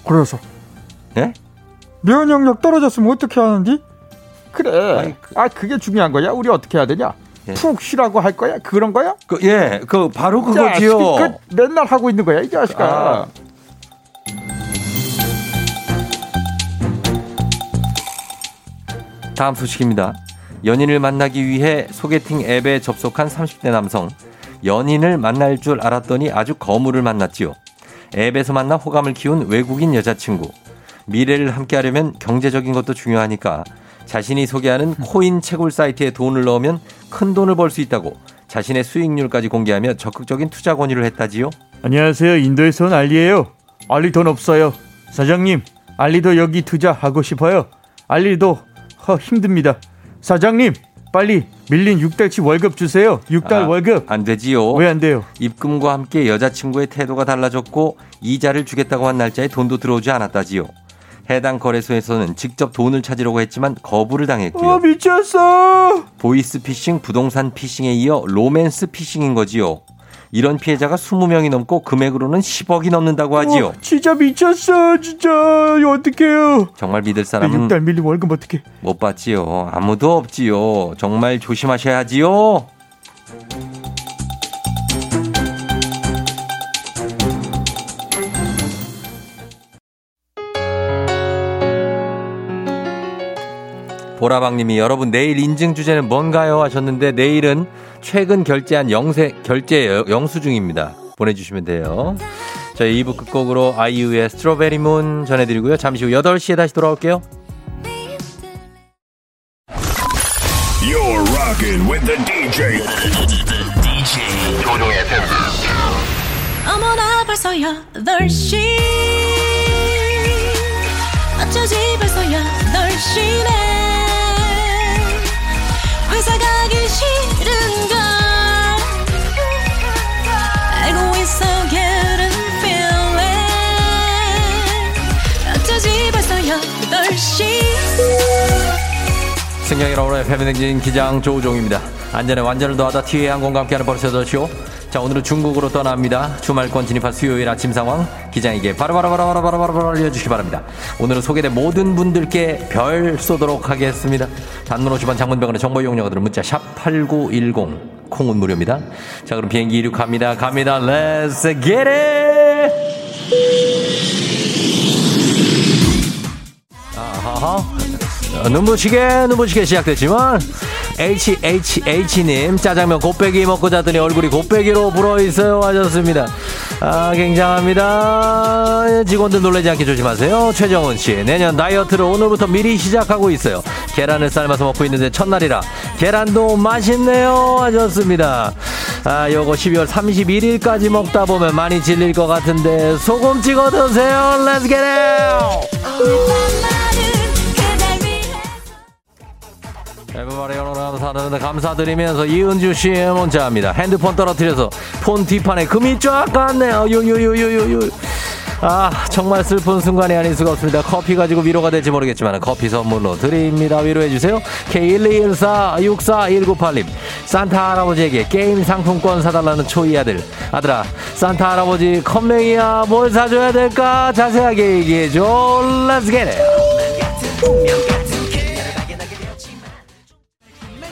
그래서. 예? 면역력 떨어졌으면 어떻게 하는디? 그래. 아이, 그- 아, 그게 중요한 거야. 우리 어떻게 해야 되냐? 예. 푹 쉬라고 할 거야? 그런 거야? 그, 예, 그 바로 그거지요. 그 맨날 하고 있는 거야, 이 자식아. 아. 다음 소식입니다. 연인을 만나기 위해 소개팅 앱에 접속한 30대 남성. 연인을 만날 줄 알았더니 아주 거물을 만났지요. 앱에서 만나 호감을 키운 외국인 여자친구. 미래를 함께 하려면 경제적인 것도 중요하니까 자신이 소개하는 코인 채굴 사이트에 돈을 넣으면 큰 돈을 벌 수 있다고 자신의 수익률까지 공개하며 적극적인 투자 권유를 했다지요. 안녕하세요. 인도에서 온 알리예요. 알리 돈 없어요. 사장님, 알리도 여기 투자하고 싶어요. 알리도 허, 힘듭니다. 사장님, 빨리 밀린 6달치 월급 주세요. 6달 아, 월급. 안 되지요. 왜 안 돼요? 입금과 함께 여자친구의 태도가 달라졌고 이자를 주겠다고 한 날짜에 돈도 들어오지 않았다지요. 해당 거래소에서는 직접 돈을 찾으려고 했지만 거부를 당했고요. 어, 미쳤어. 보이스 피싱, 부동산 피싱에 이어 로맨스 피싱인 거지요. 이런 피해자가 20명이 넘고 금액으로는 10억이 넘는다고 하지요. 어, 진짜 미쳤어. 진짜. 어떡해요. 정말 믿을 사람은 6달 밀린 월급 어떻게? 못 받지요. 아무도 없지요. 정말 조심하셔야지요. 보라방님이 여러분 내일 인증 주제는 뭔가요 하셨는데 내일은 최근 결제한 영세 결제 여- 영수증입니다. 보내주시면 돼요. 저희 2부 끝곡으로 아이유의 스트로베리 문 전해드리고요. 잠시 후 8시에 다시 돌아올게요. You're rocking with the DJ. DJ 조종의 팬. 어머나 벌써 8시 어쩌지 벌써 8시네 승경이 여러분의 패밀리진 기장 조우종입니다. 안전에 완전을 더하다 티웨이 항공과 함께하는 버스더쇼. 자 오늘은 중국으로 떠납니다. 주말권 진입한 수요일 아침 상황 기장에게 바로바로바로바로바로바로 알려주시기 바랍니다. 오늘은 소개된 모든 분들께 별 쏘도록 하겠습니다. 단문 50원 장문병원의 정보 이용료들은 문자 샵 8910 콩은 무료입니다. 자 그럼 비행기 이륙합니다. 갑니다. Let's get it! 어, 눈부시게 눈부시게 시작됐지만 HHH님 짜장면 곱빼기 먹고 자더니 얼굴이 곱빼기로 불어있어요 하셨습니다. 아 굉장합니다. 직원들 놀라지 않게 조심하세요. 최정은씨 내년 다이어트를 오늘부터 미리 시작하고 있어요. 계란을 삶아서 먹고 있는데 첫날이라 계란도 맛있네요 하셨습니다. 아 요거 12월 31일까지 먹다 보면 많이 질릴 것 같은데 소금 찍어 드세요. Let's get it 에브바리 여러분 감사드립니다. 감사드리면서 이은주 씨의 문자입니다. 핸드폰 떨어뜨려서 폰 뒷판에 금이 쫙 갔네요. 유유유유유유. 아 정말 슬픈 순간이 아닐 수가 없습니다. 커피 가지고 위로가 될지 모르겠지만 커피 선물로 드립니다. 위로해 주세요. K121464198님 산타 할아버지에게 게임 상품권 사달라는 초이 아들 아들아 산타 할아버지 컴맹이야 뭘 사줘야 될까 자세하게 얘기해 줘. Let's get it.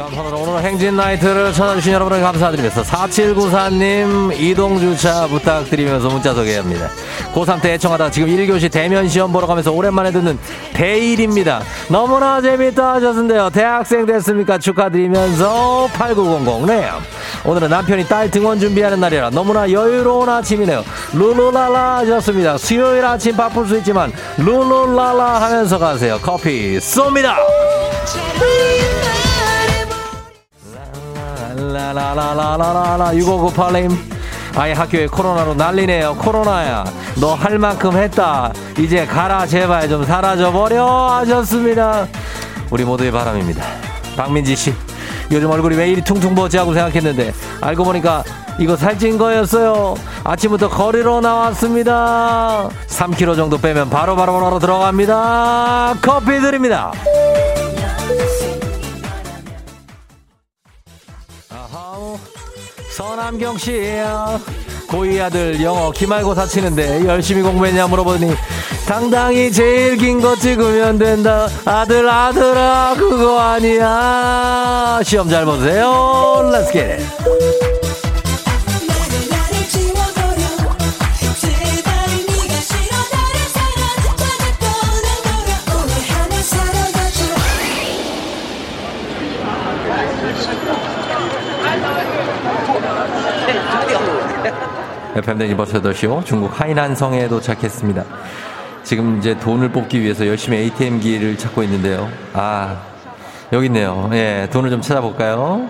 우선으로 오늘 행진 나이트를 찾아주신 여러분을 감사드리면서 4794님 이동주차 부탁드리면서 문자 소개합니다. 고3 때 애청하다 지금 1교시 대면 시험 보러 가면서 오랜만에 듣는 대일입니다. 너무나 재밌다 하셨는데요. 대학생 됐습니까? 축하드리면서 8900 네. 오늘은 남편이 딸 등원 준비하는 날이라 너무나 여유로운 아침이네요. 룰루랄라 하셨습니다. 수요일 아침 바쁠 수 있지만 룰루랄라 하면서 가세요. 커피 쏩니다. 라라라라라라라 6598님 아예 학교에 코로나로 난리네요 코로나야 너 할 만큼 했다 이제 가라 제발 좀 사라져버려 하셨습니다. 우리 모두의 바람입니다. 박민지 씨 요즘 얼굴이 왜 이리 퉁퉁 부었지하고 생각했는데 알고 보니까 이거 살찐 거였어요. 아침부터 거리로 나왔습니다. 3kg 정도 빼면 바로바로 바로, 바로 들어갑니다. 커피 드립니다 서남경 씨. 고이 아들 영어 기말고사 치는데 열심히 공부했냐 물어보니 당당히 제일 긴 거 찍으면 된다. 아들 아들아 그거 아니야. 시험 잘 보세요. Let's get it FM댕이 버스 8시오 중국 하이난성에 도착했습니다. 지금 이제 돈을 뽑기 위해서 열심히 ATM기를 찾고 있는데요. 아, 여기 있네요. 예, 돈을 좀 찾아볼까요?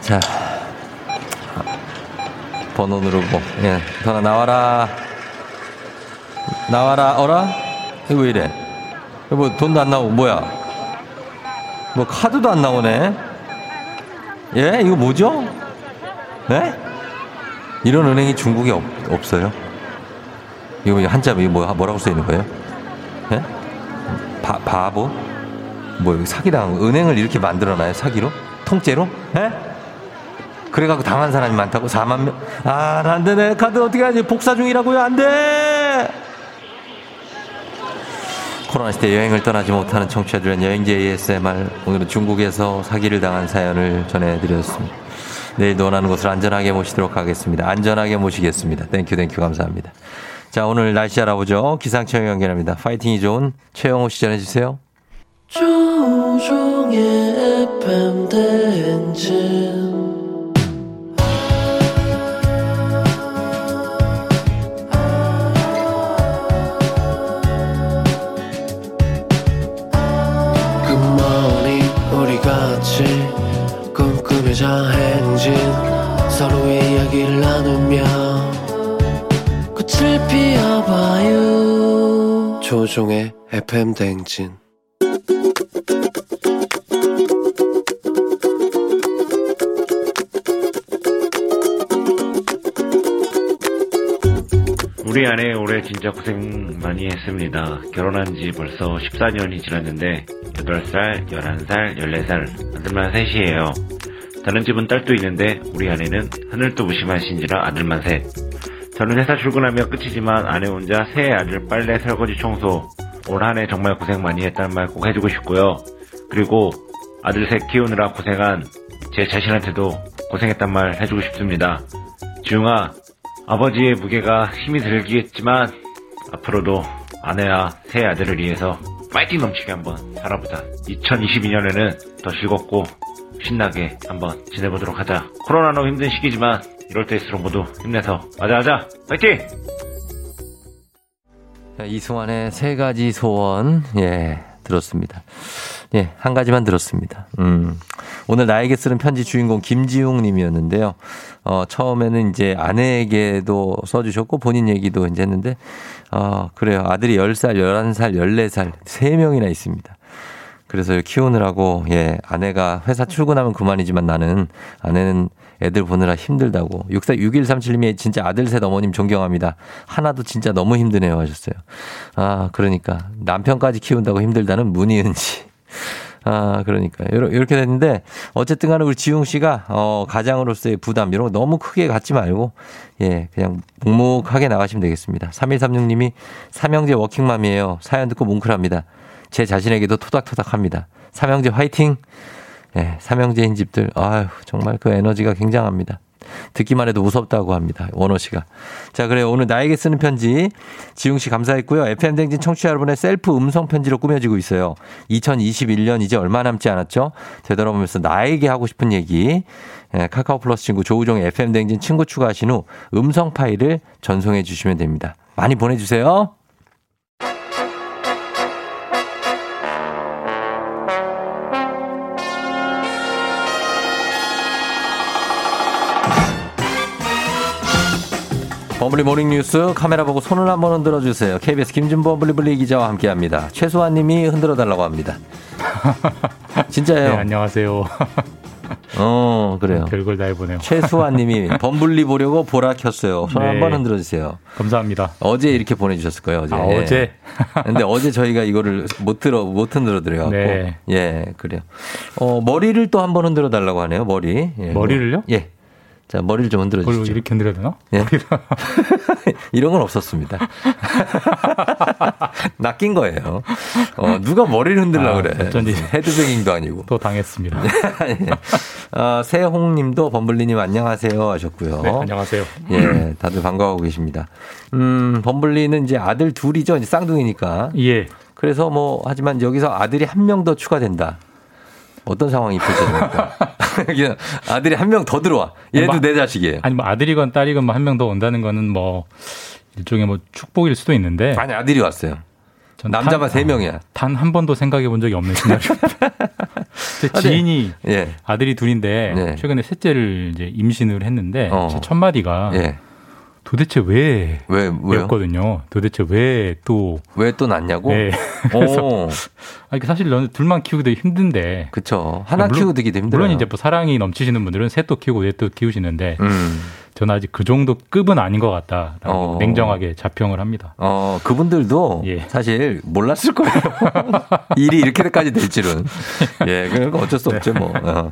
자, 번호 누르고, 예, 전화 나와라. 나와라, 어라? 이거 왜 이래? 뭐 돈도 안 나오고, 뭐야? 뭐 카드도 안 나오네? 예, 이거 뭐죠? 네? 이런 은행이 중국에 없, 없어요? 이거 한자 이거 뭐 뭐라고 써 있는 거예요? 예? 바, 바보? 뭐 사기당 은행을 이렇게 만들어놔요 사기로? 통째로? 예? 그래갖고 당한 사람이 많다고 4만 명? 아, 안 되네. 카드 어떻게 하지? 복사 중이라고요? 안 돼! 코로나 시대 여행을 떠나지 못하는 청취자들은 여행지 ASMR 오늘은 중국에서 사기를 당한 사연을 전해드렸습니다. 내일도 원하는 곳을 안전하게 모시도록 하겠습니다. 안전하게 모시겠습니다. thank you thank you 감사합니다. 자 오늘 날씨 알아보죠. 기상청 연결합니다. 파이팅이 좋은 최영호 씨 전해주세요. 조우종의 FM 대행진 이야기를 나누며 꽃을 피워봐요 조종의 FM 대행진 우리 아내 올해 진짜 고생 많이 했습니다. 결혼한 지 벌써 14년이 지났는데 8살, 11살, 14살 아들만 셋이에요. 다른 집은 딸도 있는데 우리 아내는 하늘도 무심하신지라 아들만 셋. 저는 회사 출근하며 끝이지만 아내 혼자 새 아들 빨래 설거지 청소 올 한 해 정말 고생 많이 했다는 말 꼭 해주고 싶고요. 그리고 아들 셋 키우느라 고생한 제 자신한테도 고생했단 말 해주고 싶습니다. 지웅아, 아버지의 무게가 힘이 들겠지만 앞으로도 아내와 새 아들을 위해서 파이팅 넘치게 한번 살아보자. 2022년에는 더 즐겁고 신나게 한번 지내보도록 하자. 코로나로 힘든 시기지만 이럴 때일수록 모두 힘내서 맞아 하자. 파이팅! 자, 이승환의 세 가지 소원, 예, 들었습니다. 예, 한 가지만 들었습니다. 음, 오늘 나에게 쓰는 편지 주인공 김지웅 님이었는데요. 어, 처음에는 이제 아내에게도 써주셨고 본인 얘기도 이제 했는데, 어, 그래요. 아들이 10살, 11살, 14살, 3명이나 있습니다. 그래서 키우느라고, 예, 아내가 회사 출근하면 그만이지만 나는, 아내는 애들 보느라 힘들다고. 64, 6137님이 진짜 아들 셋 어머님 존경합니다. 하나도 진짜 너무 힘드네요 하셨어요. 아, 그러니까. 남편까지 키운다고 힘들다는 문희은 씨. 아, 그러니까. 이렇게 됐는데, 어쨌든 간에 우리 지웅 씨가, 어, 가장으로서의 부담, 이런 거 너무 크게 갖지 말고, 예, 그냥 묵묵하게 나가시면 되겠습니다. 3136님이 삼형제 워킹맘이에요. 사연 듣고 뭉클합니다. 제 자신에게도 토닥토닥 합니다. 삼형제 화이팅! 예, 삼형제인 집들, 아유, 정말 그 에너지가 굉장합니다. 듣기만 해도 무섭다고 합니다. 원호 씨가. 자, 그래요. 오늘 나에게 쓰는 편지 지웅 씨 감사했고요. FM 대행진 청취자 여러분의 셀프 음성 편지로 꾸며지고 있어요. 2021년 이제 얼마 남지 않았죠? 되돌아보면서 나에게 하고 싶은 얘기 예, 카카오 플러스 친구 조우종의 FM 대행진 친구 추가하신 후 음성 파일을 전송해 주시면 됩니다. 많이 보내주세요. bubbly morning 뉴스 카메라 보고 손을 한번 흔들어 주세요. KBS 김준범 버블리블리 기자와 함께 합니다. 최수환 님이 흔들어 달라고 합니다. 진짜예요. 네, 안녕하세요. 어, 그래요. 별걸 다 해보네요. 최수환 님이 범블리 보려고 보라 켰어요. 손 네. 한번 흔들어 주세요. 감사합니다. 어제 이렇게 보내주셨을 거예요, 어제. 아, 예. 어제? 근데 어제 저희가 이거를 못 들어, 못 흔들어 드려갖고. 네. 예, 그래요. 어, 머리를 또 한번 흔들어 달라고 하네요, 머리. 예, 머리를요? 뭐, 예. 자, 머리를 좀 흔들어 주시죠. 이렇게 흔들어야 되나? 예. 이런 건 없었습니다. 낚인 거예요. 어, 누가 머리를 흔들려고 아, 그래. 어쩐지. 헤드뱅잉도 아니고. 또 당했습니다. 예. 어, 세홍 님도 범블리님 안녕하세요 하셨고요. 네, 안녕하세요. 예, 다들 반가워하고 계십니다. 음, 범블리는 이제 아들 둘이죠. 이제 쌍둥이니까. 예. 그래서 뭐, 하지만 여기서 아들이 한 명 더 추가된다. 어떤 상황이 펼쳐집니까? 그냥 아들이 한 명 더 들어와. 얘도 마- 내 자식이에요. 아니 뭐 아들이건 딸이건 뭐 한 명 더 온다는 거는 뭐 일종의 뭐 축복일 수도 있는데 아니, 아들이 왔어요. 전 남자만 단- 세 명이야. 단 한 번도 생각해 본 적이 없는 시나리오입니다. 제 아, 네. 지인이 예. 아들이 둘인데 네. 최근에 셋째를 이제 임신을 했는데 어. 제첫 마디가 예. 도대체 왜 왜, 왜요? 였거든요. 도대체 왜 또 왜또 낳냐고? 네. 그래서 오, 아니, 사실 둘만 키우기도 힘든데 그쵸. 하나 물론- 키우기도 힘들어요. 물론 이제 뭐 사랑이 넘치시는 분들은 셋도 키우고 넷도 키우시는데 음. 저는 아직 그 정도 급은 아닌 것 같다라고 어. 냉정하게 자평을 합니다. 어, 그분들도 예. 사실 몰랐을 거예요. 일이 이렇게까지 될 줄은. 예, 그러니까 어쩔 수 없죠, 뭐. 어.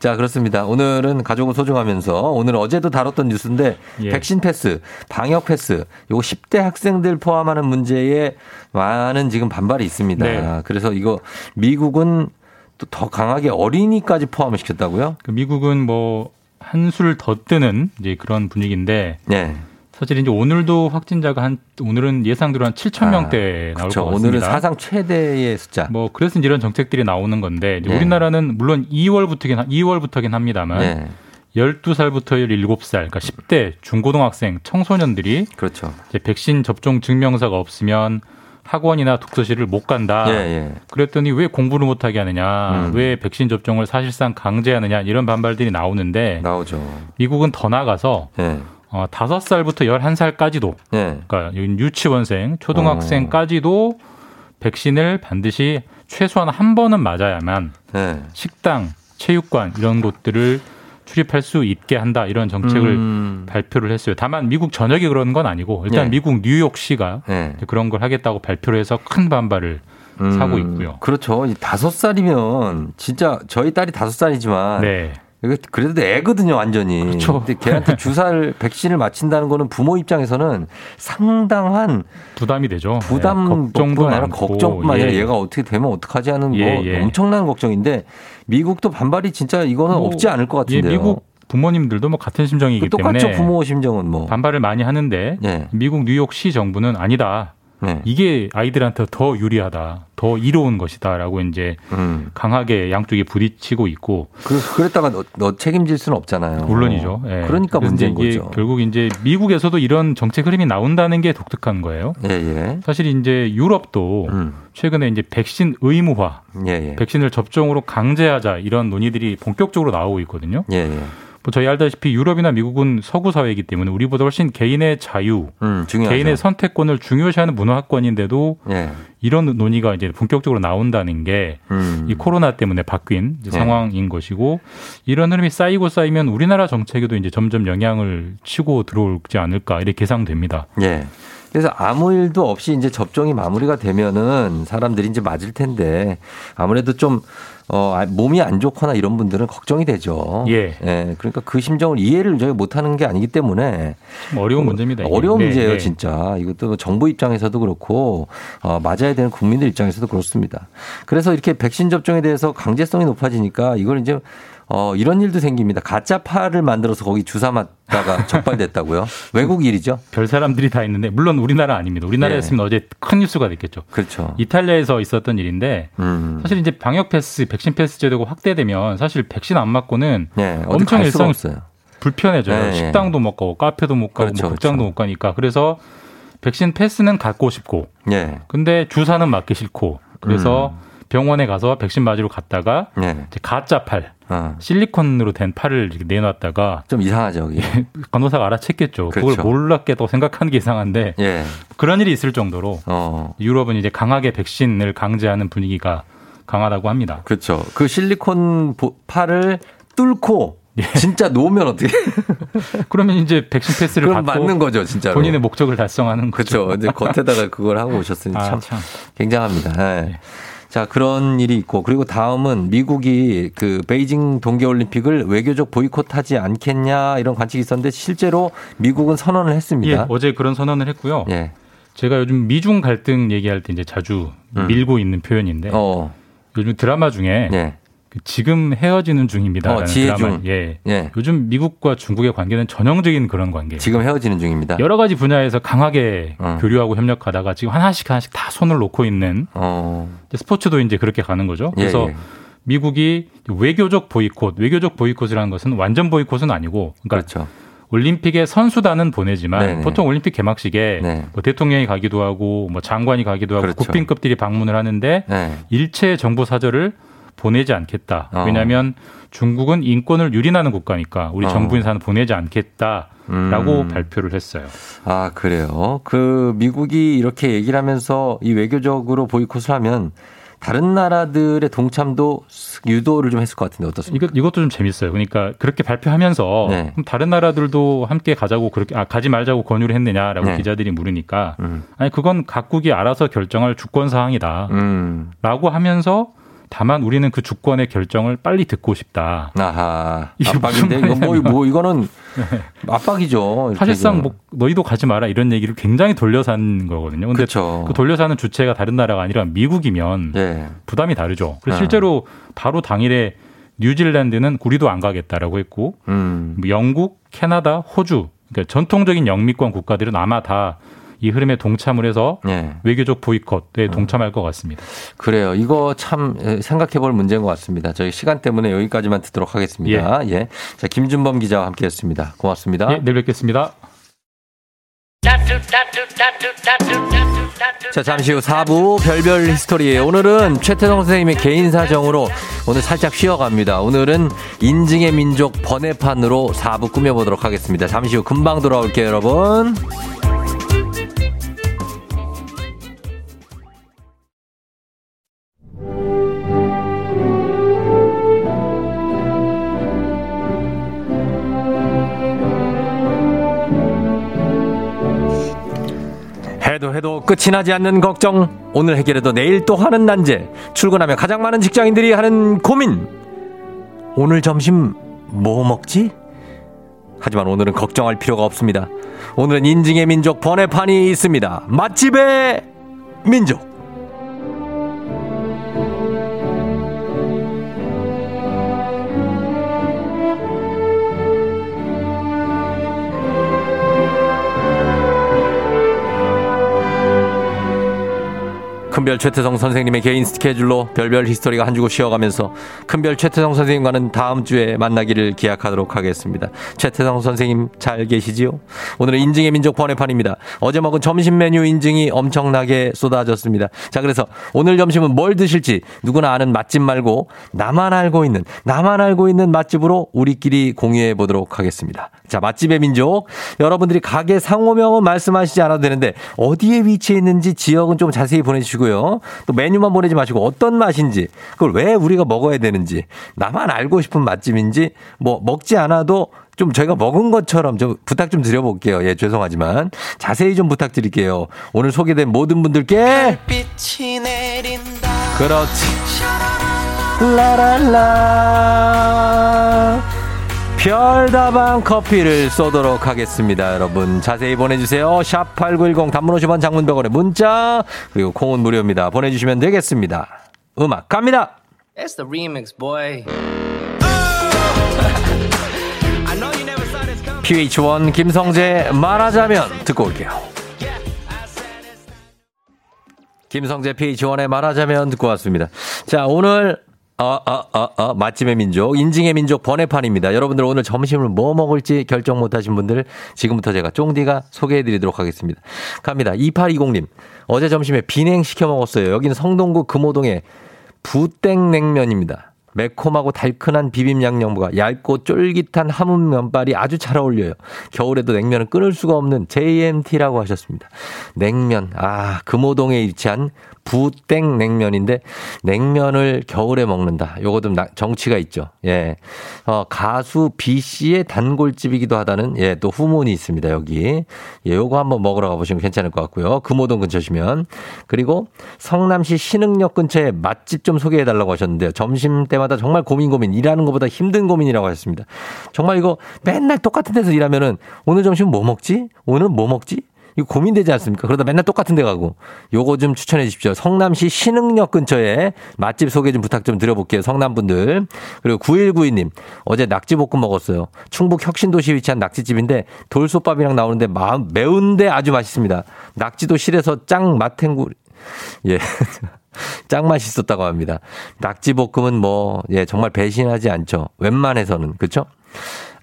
자, 그렇습니다. 오늘은 가족을 소중하면서 오늘 어제도 다뤘던 뉴스인데 예. 백신 패스, 방역 패스, 요거 10대 학생들 포함하는 문제에 많은 지금 반발이 있습니다. 네. 그래서 이거 미국은 또 더 강하게 어린이까지 포함을 시켰다고요? 그 미국은 뭐 한술 더 뜨는 이제 그런 분위기인데 네. 사실 이제 오늘도 확진자가 한 오늘은 예상대로 한 7천 명대 나올 그렇죠. 것 같습니다. 오늘은 사상 최대의 숫자. 뭐 그래서 이런 정책들이 나오는 건데 네. 우리나라는 물론 2월부터긴 2월부터긴 합니다만 네. 12살부터 17살 그러니까 10대 중고등학생 청소년들이 그렇죠. 이제 백신 접종 증명서가 없으면 학원이나 독서실을 못 간다. 예, 예. 그랬더니 왜 공부를 못 하게 하느냐, 음. 왜 백신 접종을 사실상 강제하느냐 이런 반발들이 나오는데 나오죠. 미국은 더 나가서 예. 어, 5살부터 11살까지도 예. 그러니까 유치원생, 초등학생까지도 백신을 반드시 최소한 한 번은 맞아야만 예. 식당, 체육관 이런 곳들을 출입할 수 있게 한다 이런 정책을 음. 발표를 했어요. 다만 미국 전역이 그런 건 아니고 일단 네. 미국 뉴욕시가 예. 그런 걸 하겠다고 발표를 해서 큰 반발을 사고 있고요. 그렇죠. 이 다섯 살이면 진짜 저희 딸이 다섯 살이지만 네. 그래도 애거든요, 완전히. 그렇죠. 근데 걔한테 주사를 백신을 맞힌다는 거는 부모 입장에서는 상당한 부담이 되죠. 부담 네, 걱정도 아니라 많고. 걱정뿐만 아니라 예. 얘가 어떻게 되면 어떡하지 하는 예, 뭐 예. 엄청난 걱정인데 미국도 반발이 진짜 이거는 뭐, 없지 않을 것 예, 같은데요. 미국 부모님들도 뭐 같은 심정이기 그 똑같죠 때문에 부모 심정은 뭐. 반발을 많이 하는데 예. 미국 뉴욕시 정부는 아니다. 네. 이게 아이들한테 더 유리하다, 더 이로운 것이다라고 이제 음. 강하게 양쪽이 부딪히고 있고 그, 그랬다가 너, 너 책임질 수는 없잖아요. 물론이죠. 예. 그러니까 문제인 이제 거죠. 결국 이제 미국에서도 이런 정책 흐름이 나온다는 게 독특한 거예요. 예, 예. 사실 이제 유럽도 음. 최근에 이제 백신 의무화, 예, 예. 백신을 접종으로 강제하자 이런 논의들이 본격적으로 나오고 있거든요. 예, 예. 뭐 저희 알다시피 유럽이나 미국은 서구 사회이기 때문에 우리보다 훨씬 개인의 자유, 음. 개인의 선택권을 중요시하는 문화권인데도 예. 이런 논의가 이제 본격적으로 나온다는 게이 음. 코로나 때문에 바뀐 네. 상황인 것이고 이런 흐름이 쌓이고 쌓이면 우리나라 정책에도 이제 점점 영향을 치고 들어오지 않을까 이렇게 계상됩니다. 예. 그래서 아무 일도 없이 이제 접종이 마무리가 되면은 사람들이 이제 맞을 텐데 아무래도 좀 어, 아, 몸이 안 좋거나 이런 분들은 걱정이 되죠. 예. 그러니까 그 심정을 이해를 저희 못하는 게 아니기 때문에 좀 어려운 문제입니다. 이게. 어려운 네, 문제예요, 네. 진짜. 이것도 뭐 정부 입장에서도 그렇고 어, 맞아야 되는 국민들 입장에서도 그렇습니다. 그래서 이렇게 백신 접종에 대해서 강제성이 높아지니까 이걸 이제 어, 이런 일도 생깁니다. 가짜 파를 만들어서 거기 주사 맞다가 적발됐다고요? 외국 일이죠? 별 사람들이 다 있는데 물론 우리나라 아닙니다. 우리나라였으면 어제 큰 뉴스가 됐겠죠. 그렇죠. 이탈리아에서 있었던 일인데 음. 사실 이제 방역 패스, 백신 패스 제도가 확대되면 사실 백신 안 맞고는 네, 엄청 일상. 불편해져요. 네, 네. 식당도 못 가고 카페도 못 가고 그렇죠, 뭐 극장도 못 가니까 그래서 백신 패스는 갖고 싶고 예. 근데 주사는 맞기 싫고 그래서 병원에 가서 백신 맞으러 갔다가 음. 네. 가짜 팔 어. 실리콘으로 된 팔을 이렇게 내놨다가 좀 이상하죠, 여기. 간호사가 알아챘겠죠. 그걸 그렇죠. 몰랐겠다고 생각하는 게 이상한데 예. 그런 일이 있을 정도로 어. 유럽은 이제 강하게 백신을 강제하는 분위기가 강하다고 합니다. 그렇죠. 그 실리콘 보- 팔을 뚫고 진짜 놓으면 어떻게? 그러면 이제 백신 패스를 받고 맞는 거죠, 진짜로. 본인의 목적을 달성하는 거죠. 그렇죠. 이제 겉에다가 그걸 하고 오셨으니 아, 참, 참. 굉장합니다. 예. 자, 그런 일이 있고 그리고 다음은 미국이 그 베이징 동계 올림픽을 외교적 보이콧하지 않겠냐 이런 관측이 있었는데 실제로 미국은 선언을 예, 했습니다. 어제 그런 선언을 했고요. 예. 제가 요즘 미중 갈등 얘기할 때 이제 자주 음. 밀고 있는 표현인데 어. 요즘 드라마 중에 예. 그 지금 헤어지는 중입니다라는 어, 지혜중. 드라마. 예. 예. 요즘 미국과 중국의 관계는 전형적인 그런 관계. 지금 헤어지는 중입니다. 여러 가지 분야에서 강하게 어. 교류하고 협력하다가 지금 하나씩 하나씩 다 손을 놓고 있는 어. 스포츠도 이제 그렇게 가는 거죠. 예, 그래서 예. 미국이 외교적 보이콧, 외교적 보이콧이라는 것은 완전 보이콧은 아니고, 그러니까 그렇죠. 올림픽에 선수단은 보내지만 네네. 보통 올림픽 개막식에 네. 뭐 대통령이 가기도 하고 뭐 장관이 가기도 하고 그렇죠. 국빈급들이 방문을 하는데 네. 일체 정부 사절을 보내지 않겠다. 어. 왜냐하면 중국은 인권을 유린하는 국가니까 우리 어. 정부 인사는 보내지 않겠다 라고 음. 발표를 했어요. 아, 그래요. 그 미국이 이렇게 얘기를 하면서 이 외교적으로 보이콧을 하면 다른 나라들의 동참도 유도를 좀 했을 것 같은데 어떻습니까? 이것 이것도 좀 재밌어요. 그러니까 그렇게 발표하면서 네. 다른 나라들도 함께 가자고 그렇게 아 가지 말자고 권유를 했느냐라고 네. 기자들이 물으니까 음. 아니 그건 각국이 알아서 결정할 주권 사항이다라고 음. 하면서 다만 우리는 그 주권의 결정을 빨리 듣고 싶다. 아하. 이게 압박인데 이거 뭐, 뭐 이거는 압박이죠. 사실상. 뭐 너희도 가지 마라 이런 얘기를 굉장히 돌려서 하는 거거든요. 근데 그쵸. 그 돌려서 하는 주체가 다른 나라가 아니라 미국이면 예. 부담이 다르죠. 그래서 아. 실제로 바로 당일에 뉴질랜드는 우리도 안 가겠다라고 했고 음. 뭐 영국, 캐나다, 호주 그러니까 전통적인 영미권 국가들은 아마 다 이 흐름에 동참을 해서 예. 외교적 보이콧에 동참할 것 같습니다. 그래요. 이거 참 생각해 볼 문제인 것 같습니다. 저희 시간 때문에 여기까지만 듣도록 하겠습니다. 예. 자, 김준범 기자와 함께 했습니다. 고맙습니다. 예, 내일 뵙겠습니다. 자, 잠시 후 4부 별별 히스토리예요. 오늘은 최태성 선생님의 개인 사정으로 오늘 살짝 쉬어갑니다. 오늘은 인증의 민족 번외판으로 4부 꾸며보도록 하겠습니다. 잠시 후 금방 돌아올게요, 여러분. 해도 해도 끝이 나지 않는 걱정. 오늘 해결해도 내일 또 하는 난제. 출근하면 가장 많은 직장인들이 하는 고민. 오늘 점심 뭐 먹지? 하지만 오늘은 걱정할 필요가 없습니다. 오늘은 인증의 민족 번외판이 있습니다. 맛집의 민족. 큰별 최태성 선생님의 개인 스케줄로 별별 히스토리가 한 주고 쉬어가면서 큰별 최태성 선생님과는 다음 주에 만나기를 기약하도록 하겠습니다. 최태성 선생님 잘 계시지요? 오늘은 인증의 민족 번외판입니다. 어제 먹은 점심 메뉴 인증이 엄청나게 쏟아졌습니다. 자, 그래서 오늘 점심은 뭘 드실지 누구나 아는 맛집 말고 나만 알고 있는, 나만 알고 있는 맛집으로 우리끼리 공유해 보도록 하겠습니다. 자, 맛집의 민족. 여러분들이 가게 상호명은 말씀하시지 않아도 되는데 어디에 위치해 있는지 지역은 좀 자세히 보내주시고요. 또 메뉴만 보내지 마시고 어떤 맛인지 그걸 왜 우리가 먹어야 되는지 나만 알고 싶은 맛집인지 뭐 먹지 않아도 좀 저희가 먹은 것처럼 좀 부탁 좀 드려볼게요. 예, 죄송하지만 자세히 좀 부탁드릴게요. 오늘 소개된 모든 분들께 빛이 내린다 그렇지. 라랄라. 별다방 커피를 쏘도록 하겠습니다. 여러분 자세히 보내주세요. 샵8910 단문 50원 장문병원에 문자 그리고 콩은 무료입니다. 보내주시면 되겠습니다. 음악 갑니다. It's the remix, boy. PH1 김성재 말하자면 듣고 올게요. 김성재 PH1의 말하자면 듣고 왔습니다. 자, 오늘 어, 어, 어, 어, 맛집의 민족, 인증의 민족 번외판입니다. 여러분들 오늘 점심을 뭐 먹을지 결정 못하신 분들 지금부터 제가 쫑디가 소개해드리도록 하겠습니다. 갑니다. 2820님. 어제 점심에 비냉 시켜 먹었어요. 여기는 성동구 금호동의 부땡냉면입니다. 매콤하고 달큰한 비빔 양념과 얇고 쫄깃한 함은 면발이 아주 잘 어울려요. 겨울에도 냉면은 끊을 수가 없는 JMT라고 하셨습니다. 냉면, 아, 금호동에 위치한 부땡 냉면인데 냉면을 겨울에 먹는다. 요거도 정치가 있죠. 예. 어, 가수 B 씨의 단골집이기도 하다는 예, 또 후문이 있습니다. 여기. 예, 요거 한번 먹으러 가 보시면 괜찮을 것 같고요. 금호동 근처시면. 그리고 성남시 신흥역 근처에 맛집 좀 소개해 달라고 하셨는데요. 점심 때 마다 정말 고민 고민 일하는 것보다 힘든 고민이라고 하셨습니다. 정말 이거 맨날 똑같은 데서 일하면은 오늘 점심 뭐 먹지? 오늘 뭐 먹지? 이거 고민되지 않습니까? 그러다 맨날 똑같은 데 가고. 요거 좀 추천해 주십시오. 성남시 신흥역 근처에 맛집 소개 좀 부탁 좀 드려볼게요. 성남분들. 그리고 9192님. 어제 낙지볶음 먹었어요. 충북 혁신도시에 위치한 낙지집인데 돌솥밥이랑 나오는데 마음, 매운데 아주 맛있습니다. 낙지도 실에서 짱 맛탱구. 예. 짱 맛있었다고 합니다. 낙지볶음은 뭐, 예, 정말 배신하지 않죠. 웬만해서는. 그쵸?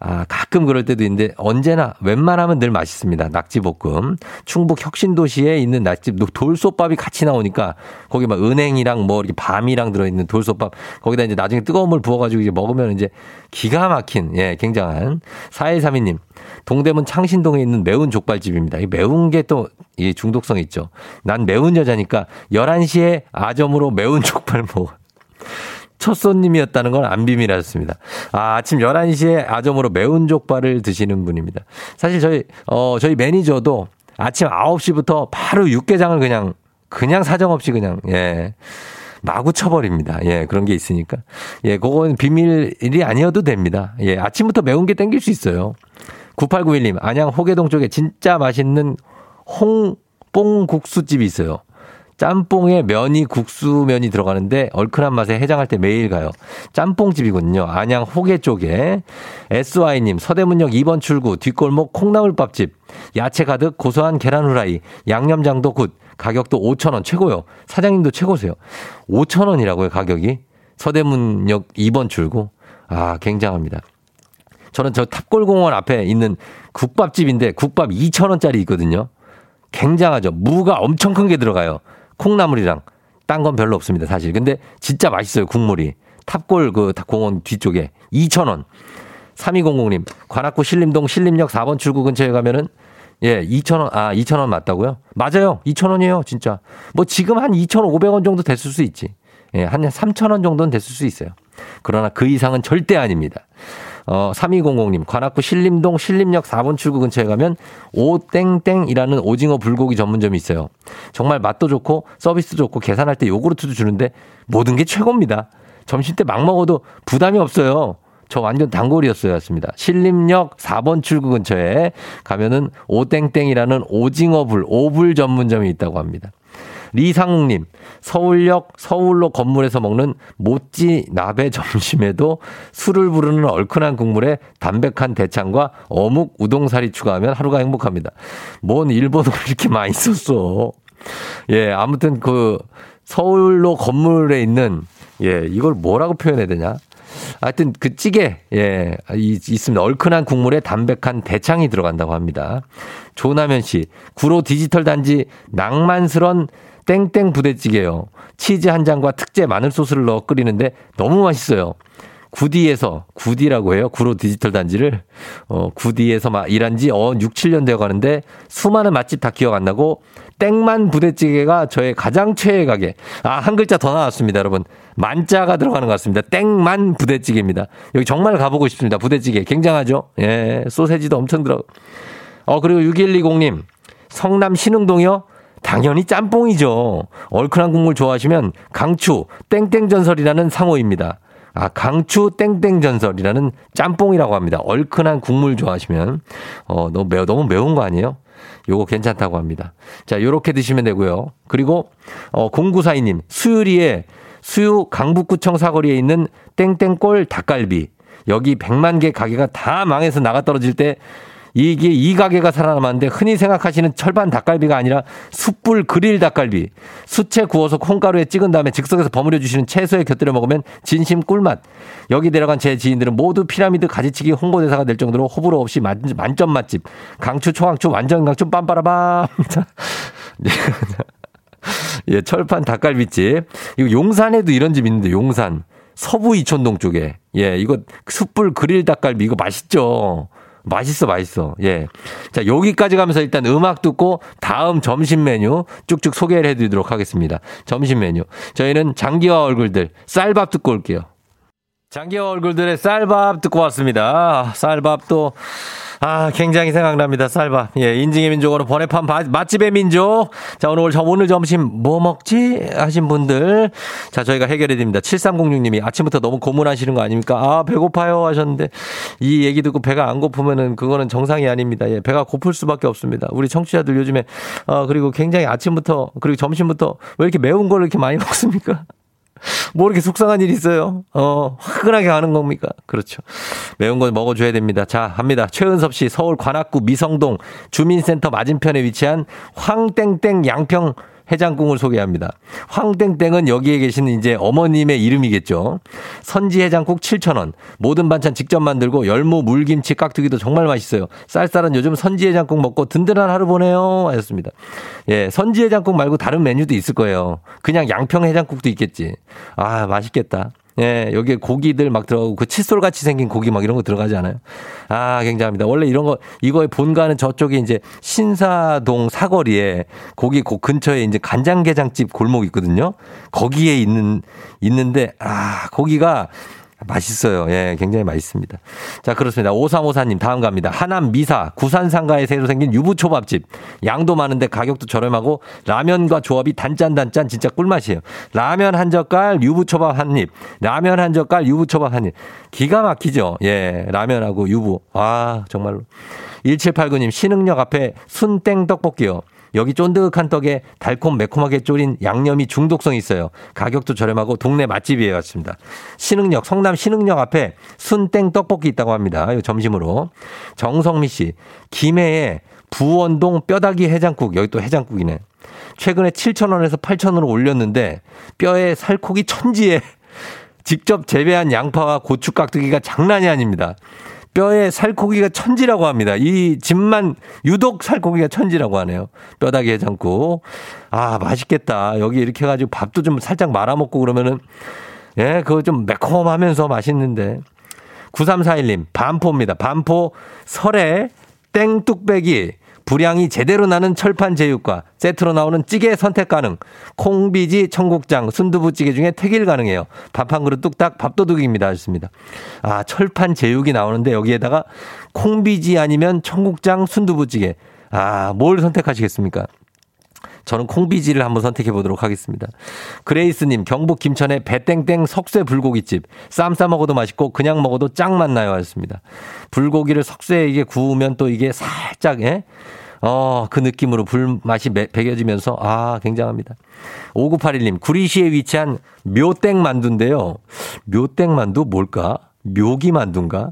아, 가끔 그럴 때도 있는데 언제나 웬만하면 늘 맛있습니다. 낙지볶음. 충북 혁신도시에 있는 낙지 돌솥밥이 같이 나오니까 거기 막 은행이랑 뭐 이렇게 밤이랑 들어 있는 돌솥밥 거기다 이제 나중에 뜨거운 물 부어 가지고 이제 먹으면 이제 기가 막힌 예, 굉장한 4132님. 동대문 창신동에 있는 매운 족발집입니다. 이 매운 게 또 이 중독성 있죠. 난 매운 여자니까 11시에 아점으로 매운 족발 먹어. 첫 손님이었다는 건 안 비밀하셨습니다. 아, 아침 11시에 아점으로 매운 족발을 드시는 분입니다. 사실 저희, 어, 저희 매니저도 아침 9시부터 바로 육개장을 그냥, 그냥 사정없이 그냥, 예. 마구 쳐버립니다. 예, 그런 게 있으니까. 예, 그건 비밀이 아니어도 됩니다. 예, 아침부터 매운 게 땡길 수 있어요. 9891님, 안양 호계동 쪽에 진짜 맛있는 홍뽕국수집이 있어요. 짬뽕에 면이 국수면이 들어가는데 얼큰한 맛에 해장할 때 매일 가요. 짬뽕집이거든요. 안양 호계 쪽에. SY님, 서대문역 2번 출구, 뒷골목 콩나물밥집. 야채 가득 고소한 계란 후라이. 양념장도 굿. 가격도 5천원 최고요. 사장님도 최고세요. 5천원이라고요, 가격이. 서대문역 2번 출구. 아, 굉장합니다. 저는 저 탑골공원 앞에 있는 국밥집인데 국밥 2천원짜리 있거든요. 굉장하죠. 무가 엄청 큰 게 들어가요. 콩나물이랑 딴 건 별로 없습니다, 사실. 근데 진짜 맛있어요, 국물이. 탑골 그 공원 뒤쪽에 2,000원. 3200님, 관악구 신림동 신림역 4번 출구 근처에 가면은 예, 2,000원, 아, 2,000원 맞다고요? 맞아요. 2,000원이에요, 진짜. 뭐 지금 한 2,500원 정도 됐을 수 있지. 예, 한 3,000원 정도는 됐을 수 있어요. 그러나 그 이상은 절대 아닙니다. 어, 3200님, 관악구 신림동 신림역 4번 출구 근처에 가면 오땡땡이라는 오징어 불고기 전문점이 있어요. 정말 맛도 좋고 서비스도 좋고 계산할 때 요구르트도 주는데 모든 게 최고입니다. 점심 때 막 먹어도 부담이 없어요. 저 완전 단골이었어요. 였습니다. 신림역 4번 출구 근처에 가면은 오땡땡이라는 오징어 불, 오불 전문점이 있다고 합니다. 리상욱님, 서울역 서울로 건물에서 먹는 모찌 나베 점심에도 술을 부르는 얼큰한 국물에 담백한 대창과 어묵 우동사리 추가하면 하루가 행복합니다. 뭔 일본어를 이렇게 많이 썼어. 예, 아무튼 그 서울로 건물에 있는 예, 이걸 뭐라고 표현해야 되냐? 하여튼 그 찌개, 예, 있습니다. 얼큰한 국물에 담백한 대창이 들어간다고 합니다. 조남현 씨, 구로 디지털 단지 낭만스런 땡땡 부대찌개요. 치즈 한 장과 특제 마늘 소스를 넣어 끓이는데 너무 맛있어요. 구디에서 구디라고 해요. 구로 디지털 단지를 어 구디에서 막 일한 지 어 6, 7년 되어 가는데 수많은 맛집 다 기억 안 나고 땡만 부대찌개가 저의 가장 최애 가게. 아, 한 글자 더 나왔습니다, 여러분. 만자가 들어가는 것 같습니다. 땡만 부대찌개입니다. 여기 정말 가보고 싶습니다. 부대찌개. 굉장하죠? 예, 소세지도 엄청 들어. 어, 그리고 6120님. 성남 신흥동이요? 당연히 짬뽕이죠. 얼큰한 국물 좋아하시면 강추 땡땡전설이라는 상호입니다. 아, 강추 땡땡전설이라는 짬뽕이라고 합니다. 얼큰한 국물 좋아하시면 어, 너무 매워 너무 매운 거 아니에요? 요거 괜찮다고 합니다. 자, 요렇게 드시면 되고요. 그리고 어 0942님 수유리에 수유 강북구청 사거리에 있는 땡땡골 닭갈비 여기 100만 개 가게가 다 망해서 나가 떨어질 때 이게 이 가게가 살아남았는데 흔히 생각하시는 철판 닭갈비가 아니라 숯불 그릴 닭갈비. 수채 구워서 콩가루에 찍은 다음에 즉석에서 버무려 주시는 채소에 곁들여 먹으면 진심 꿀맛. 여기 내려간 제 지인들은 모두 피라미드 가지치기 홍보대사가 될 정도로 호불호 없이 만, 만점 맛집. 강추 초강추 완전 강추 빰빠라밤. 예, 철판 닭갈비집. 이거 용산에도 이런 집 있는데 용산. 서부 이촌동 쪽에. 예, 이거 숯불 그릴 닭갈비 이거 맛있죠. 맛있어, 맛있어. 예. 자, 여기까지 가면서 일단 음악 듣고 다음 점심 메뉴 쭉쭉 소개를 해드리도록 하겠습니다. 점심 메뉴. 저희는 장기와 얼굴들 쌀밥 듣고 올게요. 장기와 얼굴들의 쌀밥 듣고 왔습니다. 쌀밥도 아, 굉장히 생각납니다. 쌀밥. 예, 인증의 민족으로 번외판 바- 맛집의 민족. 자, 오늘, 저 오늘 점심 뭐 먹지? 하신 분들. 자, 저희가 해결해 드립니다. 7306님이 아침부터 너무 고문하시는 거 아닙니까? 아, 배고파요 하셨는데 이 얘기 듣고 배가 안 고프면은 그거는 정상이 아닙니다. 예, 배가 고플 수밖에 없습니다. 우리 청취자들 요즘에 어, 그리고 굉장히 아침부터 그리고 점심부터 왜 이렇게 매운 걸 이렇게 많이 먹습니까? 뭐 이렇게 속상한 일이 있어요? 어, 화끈하게 가는 겁니까? 그렇죠. 매운 거 먹어줘야 됩니다. 자, 합니다. 최은섭 씨, 서울 관악구 미성동 주민센터 맞은편에 위치한 황땡땡 양평 해장국을 소개합니다. 황땡땡은 여기에 계시는 이제 어머님의 이름이겠죠. 선지 해장국 7,000원. 모든 반찬 직접 만들고 열무, 물김치, 깍두기도 정말 맛있어요. 쌀쌀한 요즘 선지 해장국 먹고 든든한 하루 보내요. 하셨습니다. 예, 선지 해장국 말고 다른 메뉴도 있을 거예요. 그냥 양평 해장국도 있겠지. 아, 맛있겠다. 예, 여기에 고기들 막 들어가고 그 칫솔 같이 생긴 고기 막 이런 거 들어가지 않아요? 아, 굉장합니다. 원래 이런 거 이거의 본가는 저쪽에 이제 신사동 사거리에 거기 그 근처에 이제 간장게장집 골목 있거든요. 거기에 있는 있는데 아, 거기가 맛있어요. 예, 굉장히 맛있습니다. 자, 그렇습니다. 5354님, 다음 갑니다. 하남 미사, 구산 상가에 새로 생긴 유부초밥집. 양도 많은데 가격도 저렴하고 라면과 조합이 단짠단짠 진짜 꿀맛이에요. 라면 한 젓갈, 유부초밥 한 입. 라면 한 젓갈, 유부초밥 한 입. 기가 막히죠. 예, 라면하고 유부. 아, 정말로. 1789님, 신흥역 앞에 순땡 떡볶이요. 여기 쫀득한 떡에 달콤 매콤하게 졸인 양념이 중독성이 있어요. 가격도 저렴하고 동네 맛집이에요. 같습니다. 신흥역, 성남 신흥역 앞에 순땡 떡볶이 있다고 합니다. 이 점심으로. 정성미 씨, 김해에 부원동 뼈다귀 해장국, 여기 또 해장국이네. 최근에 7,000원에서 8,000원으로 올렸는데 뼈에 살코기 천지에 직접 재배한 양파와 고추 깍두기가 장난이 아닙니다. 뼈에 살코기가 천지라고 합니다. 이 집만 유독 살코기가 천지라고 하네요. 뼈다귀 해장국. 아, 맛있겠다. 여기 이렇게 해가지고 밥도 좀 살짝 말아먹고 그러면은, 예, 그거 좀 매콤하면서 맛있는데. 9341님, 반포입니다. 반포 설에 땡뚝배기. 불향이 제대로 나는 철판 제육과 세트로 나오는 찌개 선택 가능. 콩비지 청국장 순두부찌개 중에 택일 가능해요. 밥 한 그릇 뚝딱 밥도둑입니다. 하셨습니다. 아 철판 제육이 나오는데 여기에다가 콩비지 아니면 청국장 순두부찌개. 아 뭘 선택하시겠습니까? 저는 콩비지를 한번 선택해 보도록 하겠습니다. 그레이스님, 경북 김천의 배땡땡 석쇠 불고기집. 쌈 싸 먹어도 맛있고 그냥 먹어도 짱 맛나요. 하셨습니다. 불고기를 석쇠에 이게 구우면 또 이게 살짝, 예? 어, 그 느낌으로 불맛이 매- 배겨지면서, 아, 굉장합니다. 5981님, 구리시에 위치한 묘땡 만두인데요. 묘땡 만두 뭘까? 묘기 만두인가?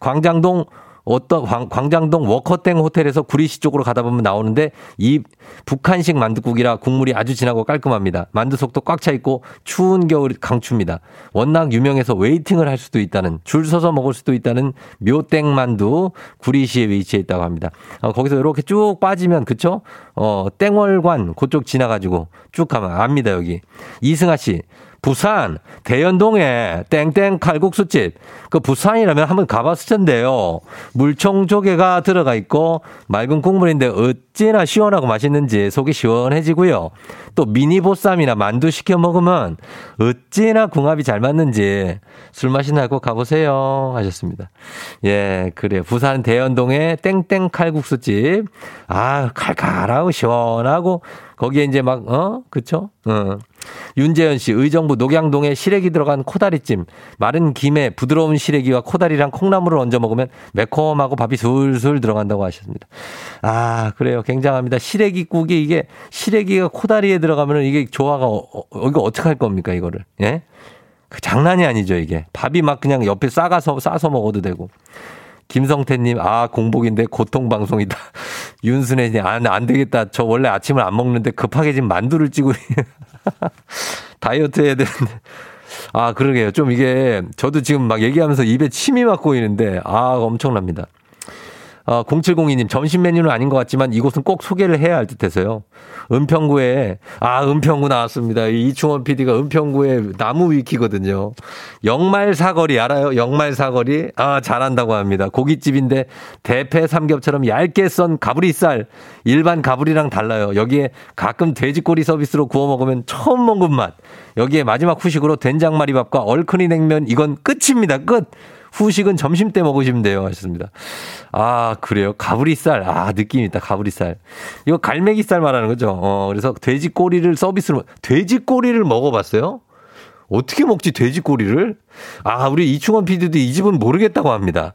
광장동 어떤 광, 광장동 워커땡 호텔에서 구리시 쪽으로 가다 보면 나오는데 이 북한식 만두국이라 국물이 아주 진하고 깔끔합니다. 만두 속도 꽉 차 있고 추운 겨울 강추입니다. 워낙 유명해서 waiting을 할 수도 있다는 줄 서서 먹을 수도 있다는 묘땡 만두 구리시에 위치해 있다고 합니다. 어, 거기서 이렇게 쭉 빠지면 그쵸? 어 땡월관 그쪽 지나가지고 쭉 가면 압니다 여기 이승아 씨 부산 대연동에 땡땡 칼국수집. 그 부산이라면 한번 가봤을 텐데요. 물총 조개가 들어가 있고 맑은 국물인데 어찌나 시원하고 맛있는지 속이 시원해지고요. 또 미니 보쌈이나 만두 시켜 먹으면 어찌나 궁합이 잘 맞는지 술 마시나 꼭 가보세요 하셨습니다. 예, 그래요. 부산 대연동에 땡땡 칼국수집. 아, 칼칼하고 시원하고 거기에 이제 막, 어? 그쵸? 어. 윤재현 씨, 의정부 녹양동에 시래기 들어간 코다리찜. 마른 김에 부드러운 시래기와 코다리랑 콩나물을 얹어 먹으면 매콤하고 밥이 술술 들어간다고 하셨습니다. 아, 그래요. 굉장합니다. 시래기국이 이게, 시래기가 코다리에 들어가면 이게 조화가, 어, 어, 이거 어떡할 겁니까, 이거를. 예? 그 장난이 아니죠, 이게. 밥이 막 그냥 옆에 싸가서, 싸서 먹어도 되고. 김성태님, 아, 공복인데 고통방송이다. 윤순혜님, 안, 안 되겠다. 저 원래 아침을 안 먹는데 급하게 지금 만두를 찌고. 다이어트 해야 되는데. 아, 그러게요. 좀 이게, 저도 지금 막 얘기하면서 입에 침이 막 고이는데, 아, 엄청납니다. 어, 0702님, 점심 메뉴는 아닌 것 같지만 이곳은 꼭 소개를 해야 할 듯해서요. 은평구에, 아, 은평구 나왔습니다. 이 이충원 PD가 은평구에 나무 위키거든요. 영말사거리, 알아요? 영말사거리? 아, 잘한다고 합니다. 고깃집인데 대패 삼겹처럼 얇게 썬 가브리살. 일반 가브리랑 달라요. 여기에 가끔 돼지꼬리 서비스로 구워 먹으면 처음 먹은 맛. 여기에 마지막 후식으로 된장말이밥과 얼큰이 냉면, 이건 끝입니다. 끝! 후식은 점심 때 먹으시면 돼요. 하셨습니다. 아, 그래요? 가브리살. 아, 느낌 있다. 가브리살. 이거 갈매기살 말하는 거죠. 어, 그래서 돼지 꼬리를 서비스로, 돼지 꼬리를 먹어봤어요? 어떻게 먹지, 돼지 꼬리를? 아, 우리 이충원 PD도 이 집은 모르겠다고 합니다.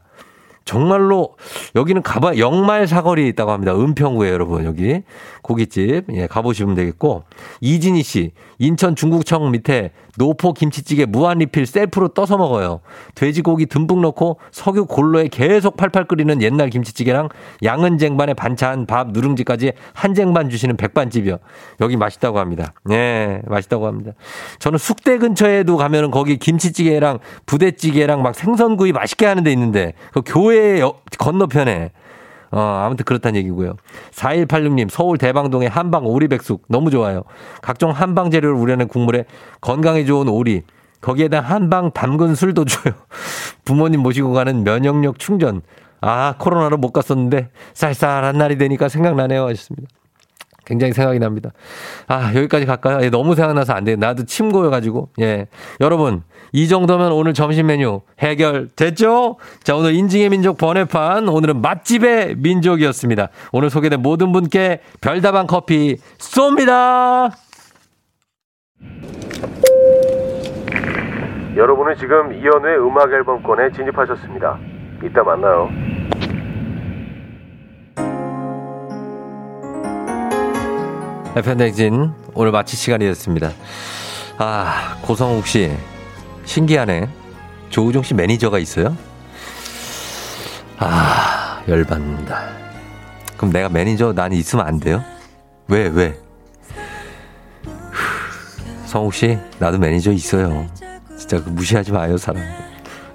정말로 여기는 가봐 영말 사거리에 있다고 합니다. 은평구에 여러분 여기 고깃집 예 가보시면 되겠고 이진희 씨 인천 중국청 밑에 노포 김치찌개 무한 리필 셀프로 떠서 먹어요. 돼지고기 듬뿍 넣고 석유 골로에 계속 팔팔 끓이는 옛날 김치찌개랑 양은 쟁반에 반찬 밥 누룽지까지 한 쟁반 주시는 백반집이요. 여기 맛있다고 합니다. 예 맛있다고 합니다. 저는 숙대 근처에도 가면은 거기 김치찌개랑 부대찌개랑 막 생선구이 맛있게 하는 데 있는데 그 교회 건너편에 어, 아무튼 그렇다는 얘기고요. 4186님, 서울 대방동의 한방 오리백숙 너무 좋아요. 각종 한방 재료를 우려낸 국물에 건강에 좋은 오리, 거기에다 한방 담근 술도 줘요. 부모님 모시고 가는 면역력 충전. 아, 코로나로 못 갔었는데 쌀쌀한 날이 되니까 생각나네요. 하셨습니다. 굉장히 생각이 납니다. 아, 여기까지 갈까요? 예, 너무 생각나서 안 돼. 나도 침 고여가지고. 예. 여러분, 이 정도면 오늘 점심 메뉴 해결됐죠? 자, 오늘 인증의 민족 번외판. 오늘은 맛집의 민족이었습니다. 오늘 소개된 모든 분께 별다방 커피 쏩니다! 여러분은 지금 이현우의 음악 앨범권에 진입하셨습니다. 이따 만나요. FM 대행진 오늘 마칠 시간이 됐습니다. 아, 고성욱 씨. 신기하네. 조우종 씨 매니저가 있어요? 아, 열받는다. 그럼 내가 매니저 난 있으면 안 돼요? 왜, 왜? 성욱 씨, 나도 매니저 있어요. 진짜 그 무시하지 마요, 사람.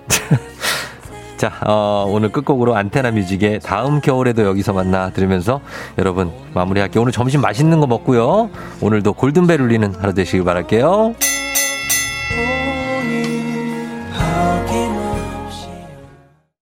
자, 어, 오늘 끝곡으로 안테나 뮤직의 다음 겨울에도 여기서 만나 들으면서 여러분 마무리할게요. 오늘 점심 맛있는 거 먹고요. 오늘도 골든벨 울리는 하루 되시길 바랄게요.